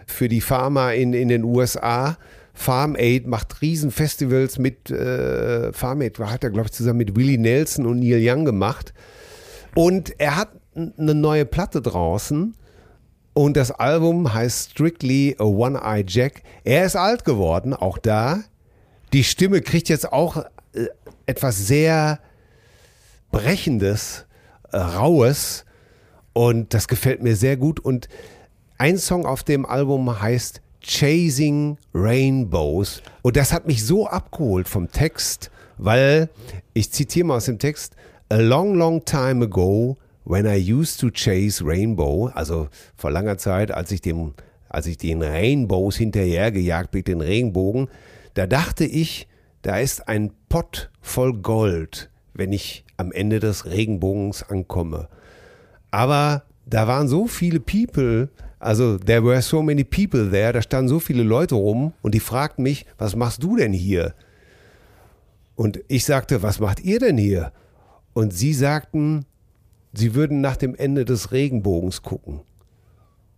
für die Pharma in, in den USA. Farm Aid macht Riesenfestivals mit äh, Farm Aid, hat er, glaube ich, zusammen mit Willie Nelson und Neil Young gemacht. Und er hat eine neue Platte draußen. Und das Album heißt Strictly a One-Eye Jack. Er ist alt geworden, auch da. Die Stimme kriegt jetzt auch äh, etwas sehr Brechendes, äh, Raues. Und das gefällt mir sehr gut. Und ein Song auf dem Album heißt Chasing Rainbows. Und das hat mich so abgeholt vom Text, weil, ich zitiere mal aus dem Text, A long, long time ago, when I used to chase Rainbow, also vor langer Zeit, als ich dem, als ich den Rainbows hinterhergejagt bin, den Regenbogen, da dachte ich, da ist ein Pott voll Gold, wenn ich am Ende des Regenbogens ankomme. Aber da waren so viele People, also there were so many people there, da standen so viele Leute rum und die fragten mich, was machst du denn hier? Und ich sagte, was macht ihr denn hier? Und sie sagten, sie würden nach dem Ende des Regenbogens gucken.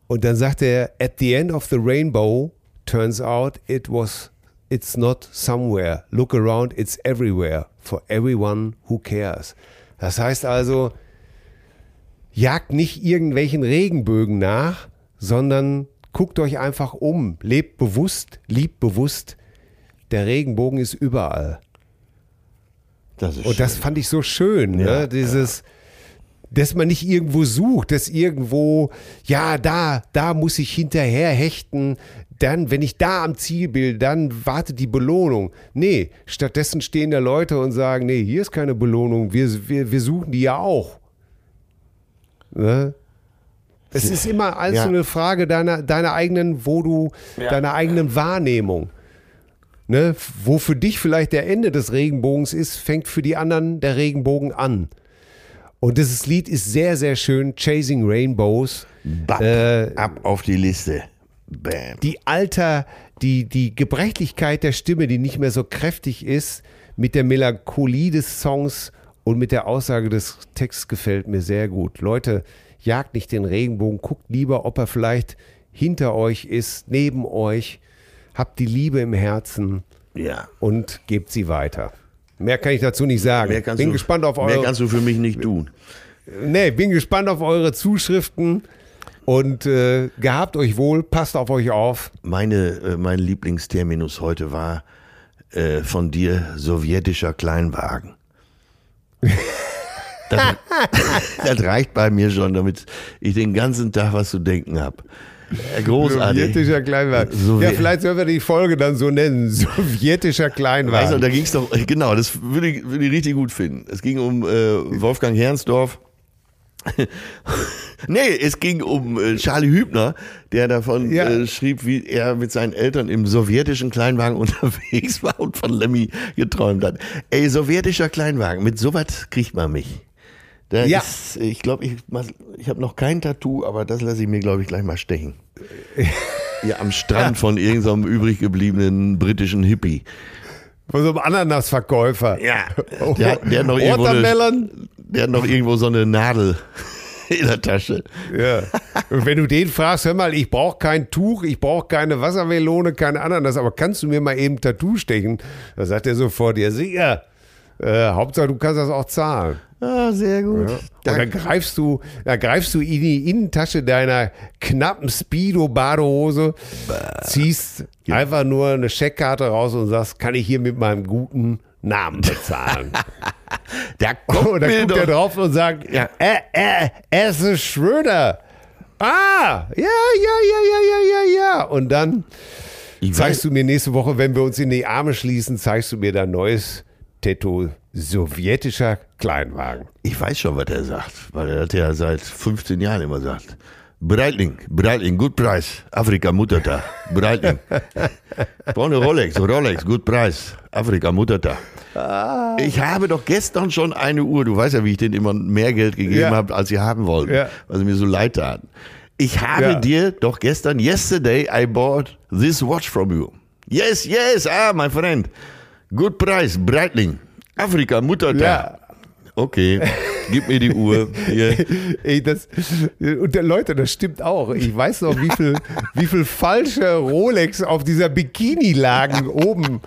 Und dann sagte er, at the end of the rainbow, turns out it was, it's not somewhere. Look around, it's everywhere. For everyone who cares. Das heißt also, jagt nicht irgendwelchen Regenbögen nach, sondern guckt euch einfach um, lebt bewusst, liebt bewusst. Der Regenbogen ist überall. Das ist Und schön. das fand ich so schön, ne? ja, ne? dieses, dass man nicht irgendwo sucht, dass irgendwo, ja, da, da muss ich hinterher hechten. Dann, wenn ich da am Ziel bin, dann wartet die Belohnung. Nee, stattdessen stehen da Leute und sagen, nee, hier ist keine Belohnung, wir, wir, wir suchen die ja auch. Ne? Es ist immer alles ja. eine Frage deiner, deiner eigenen, wo du, ja. deiner eigenen Wahrnehmung. Ne? Wo für dich vielleicht der Ende des Regenbogens ist, fängt für die anderen der Regenbogen an. Und dieses Lied ist sehr, sehr schön. Chasing Rainbows. Bap, äh, ab auf die Liste. Bam. Die Alter, die, die Gebrechlichkeit der Stimme, die nicht mehr so kräftig ist, mit der Melancholie des Songs und mit der Aussage des Texts gefällt mir sehr gut. Leute, jagt nicht den Regenbogen, guckt lieber, ob er vielleicht hinter euch ist, neben euch. Habt die Liebe im Herzen ja. und gebt sie weiter. Mehr kann ich dazu nicht sagen. Mehr bin du, gespannt auf eure. Mehr kannst du für mich nicht tun. Nee, bin gespannt auf eure Zuschriften. Und äh, gehabt euch wohl, passt auf euch auf. Meine, äh, mein Lieblingsterminus heute war äh, von dir sowjetischer Kleinwagen. Das, das, reicht bei mir schon, damit ich den ganzen Tag was zu denken habe. Großartig. Sowjetischer Kleinwagen. Sowjet ja, vielleicht sollen wir die Folge dann so nennen. Sowjetischer Kleinwagen. Du, da ging es doch, genau, das würde ich, würde ich richtig gut finden. Es ging um äh, Wolfgang Hernsdorf. nee, es ging um äh, Charlie Hübner, der davon ja. äh, schrieb, wie er mit seinen Eltern im sowjetischen Kleinwagen unterwegs war und von Lemmy geträumt hat. Ey, sowjetischer Kleinwagen, mit sowas kriegt man mich. Da ja. Ist, ich glaube, ich, ich habe noch kein Tattoo, aber das lasse ich mir, glaube ich, gleich mal stechen. ja, am Strand von irgendeinem übrig gebliebenen britischen Hippie. Von so einem Ananasverkäufer. Ja. Der, der, hat noch irgendwo eine, der hat noch irgendwo so eine Nadel in der Tasche. Ja. Und wenn du den fragst, hör mal, ich brauche kein Tuch, ich brauche keine Wassermelone, keine Ananas, aber kannst du mir mal eben Tattoo stechen? Da sagt er sofort, ja sicher. Äh, Hauptsache, du kannst das auch zahlen. Ah, sehr gut. Ja. Und dann greifst du, dann greifst du in die Innentasche deiner knappen Speedo-Badehose, ziehst ja. einfach nur eine Scheckkarte raus und sagst, kann ich hier mit meinem guten Namen bezahlen? da kommt und dann guckt er drauf und sagt, ja. äh, äh, es ist Schröder. Ah, ja, ja, ja, ja, ja, ja, ja. Und dann ich zeigst weiß. du mir nächste Woche, wenn wir uns in die Arme schließen, zeigst du mir dein neues Tattoo sowjetischer Kleinwagen. Ich weiß schon, was er sagt, weil er hat ja seit 15 Jahren immer gesagt. Breitling, Breitling, gut Preis. Afrika Muttertag. Breitling. Eine Rolex, Rolex, gut Preis. Afrika Muttertag. Ah. Ich habe doch gestern schon eine Uhr, du weißt ja, wie ich denen immer mehr Geld gegeben ja. habe, als sie haben wollten, ja. weil sie mir so leid taten. Ich habe ja. dir doch gestern, yesterday I bought this watch from you. Yes, yes, ah, my friend. Good price, Breitling. Afrika, Muttertag. Ja. Okay, gib mir die Uhr. Ey, das, und der Leute, das stimmt auch. Ich weiß noch, wie viel, wie viel falsche Rolex auf dieser Bikini lagen oben.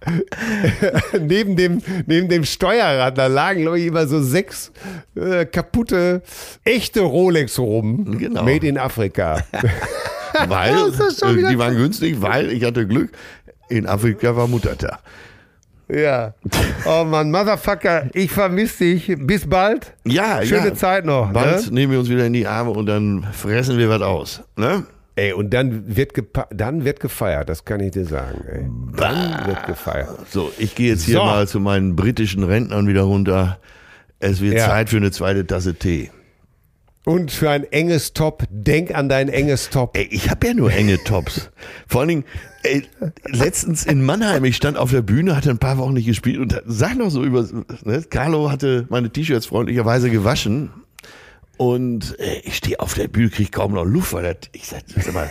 neben, dem, neben dem Steuerrad, da lagen, glaube ich, immer so sechs äh, kaputte, echte Rolex rum. Genau. Made in Afrika. weil, äh, die waren günstig, weil ich hatte Glück. In Afrika war Muttertag. Ja. Oh Mann, Motherfucker, ich vermisse dich. Bis bald. Ja, Schöne ja. Zeit noch. Bald ne? nehmen wir uns wieder in die Arme und dann fressen wir was aus. Ne? Ey, und dann wird, dann wird gefeiert, das kann ich dir sagen. Ey. Dann wird gefeiert. So, ich gehe jetzt hier so. mal zu meinen britischen Rentnern wieder runter. Es wird ja. Zeit für eine zweite Tasse Tee. Und für ein enges Top, denk an dein enges Top. Ey, ich habe ja nur enge Tops. Vor allen Dingen, ey, letztens in Mannheim, ich stand auf der Bühne, hatte ein paar Wochen nicht gespielt und sag noch so über, ne, Carlo hatte meine T-Shirts freundlicherweise gewaschen und ey, ich stehe auf der Bühne, kriege kaum noch Luft, weil das, ich sag, sag mal,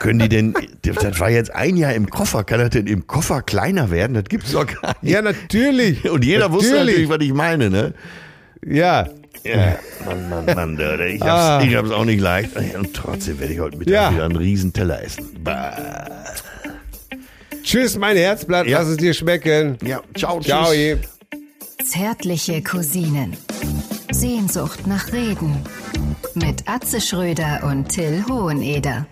können die denn, das war jetzt ein Jahr im Koffer, kann das denn im Koffer kleiner werden? Das gibt's doch gar nicht. Ja, natürlich. Und jeder natürlich. wusste natürlich, was ich meine, ne? Ja, ja, Mann, Mann, Mann, ich hab's, ah. ich hab's auch nicht leicht. Und trotzdem werde ich heute Mittag ja. wieder einen Riesenteller essen. Bah. Tschüss, mein Herzblatt, ja. lass es dir schmecken. Ja, ciao, ciao. Tschüss. Zärtliche Cousinen. Sehnsucht nach Reden. Mit Atze Schröder und Till Hoheneder.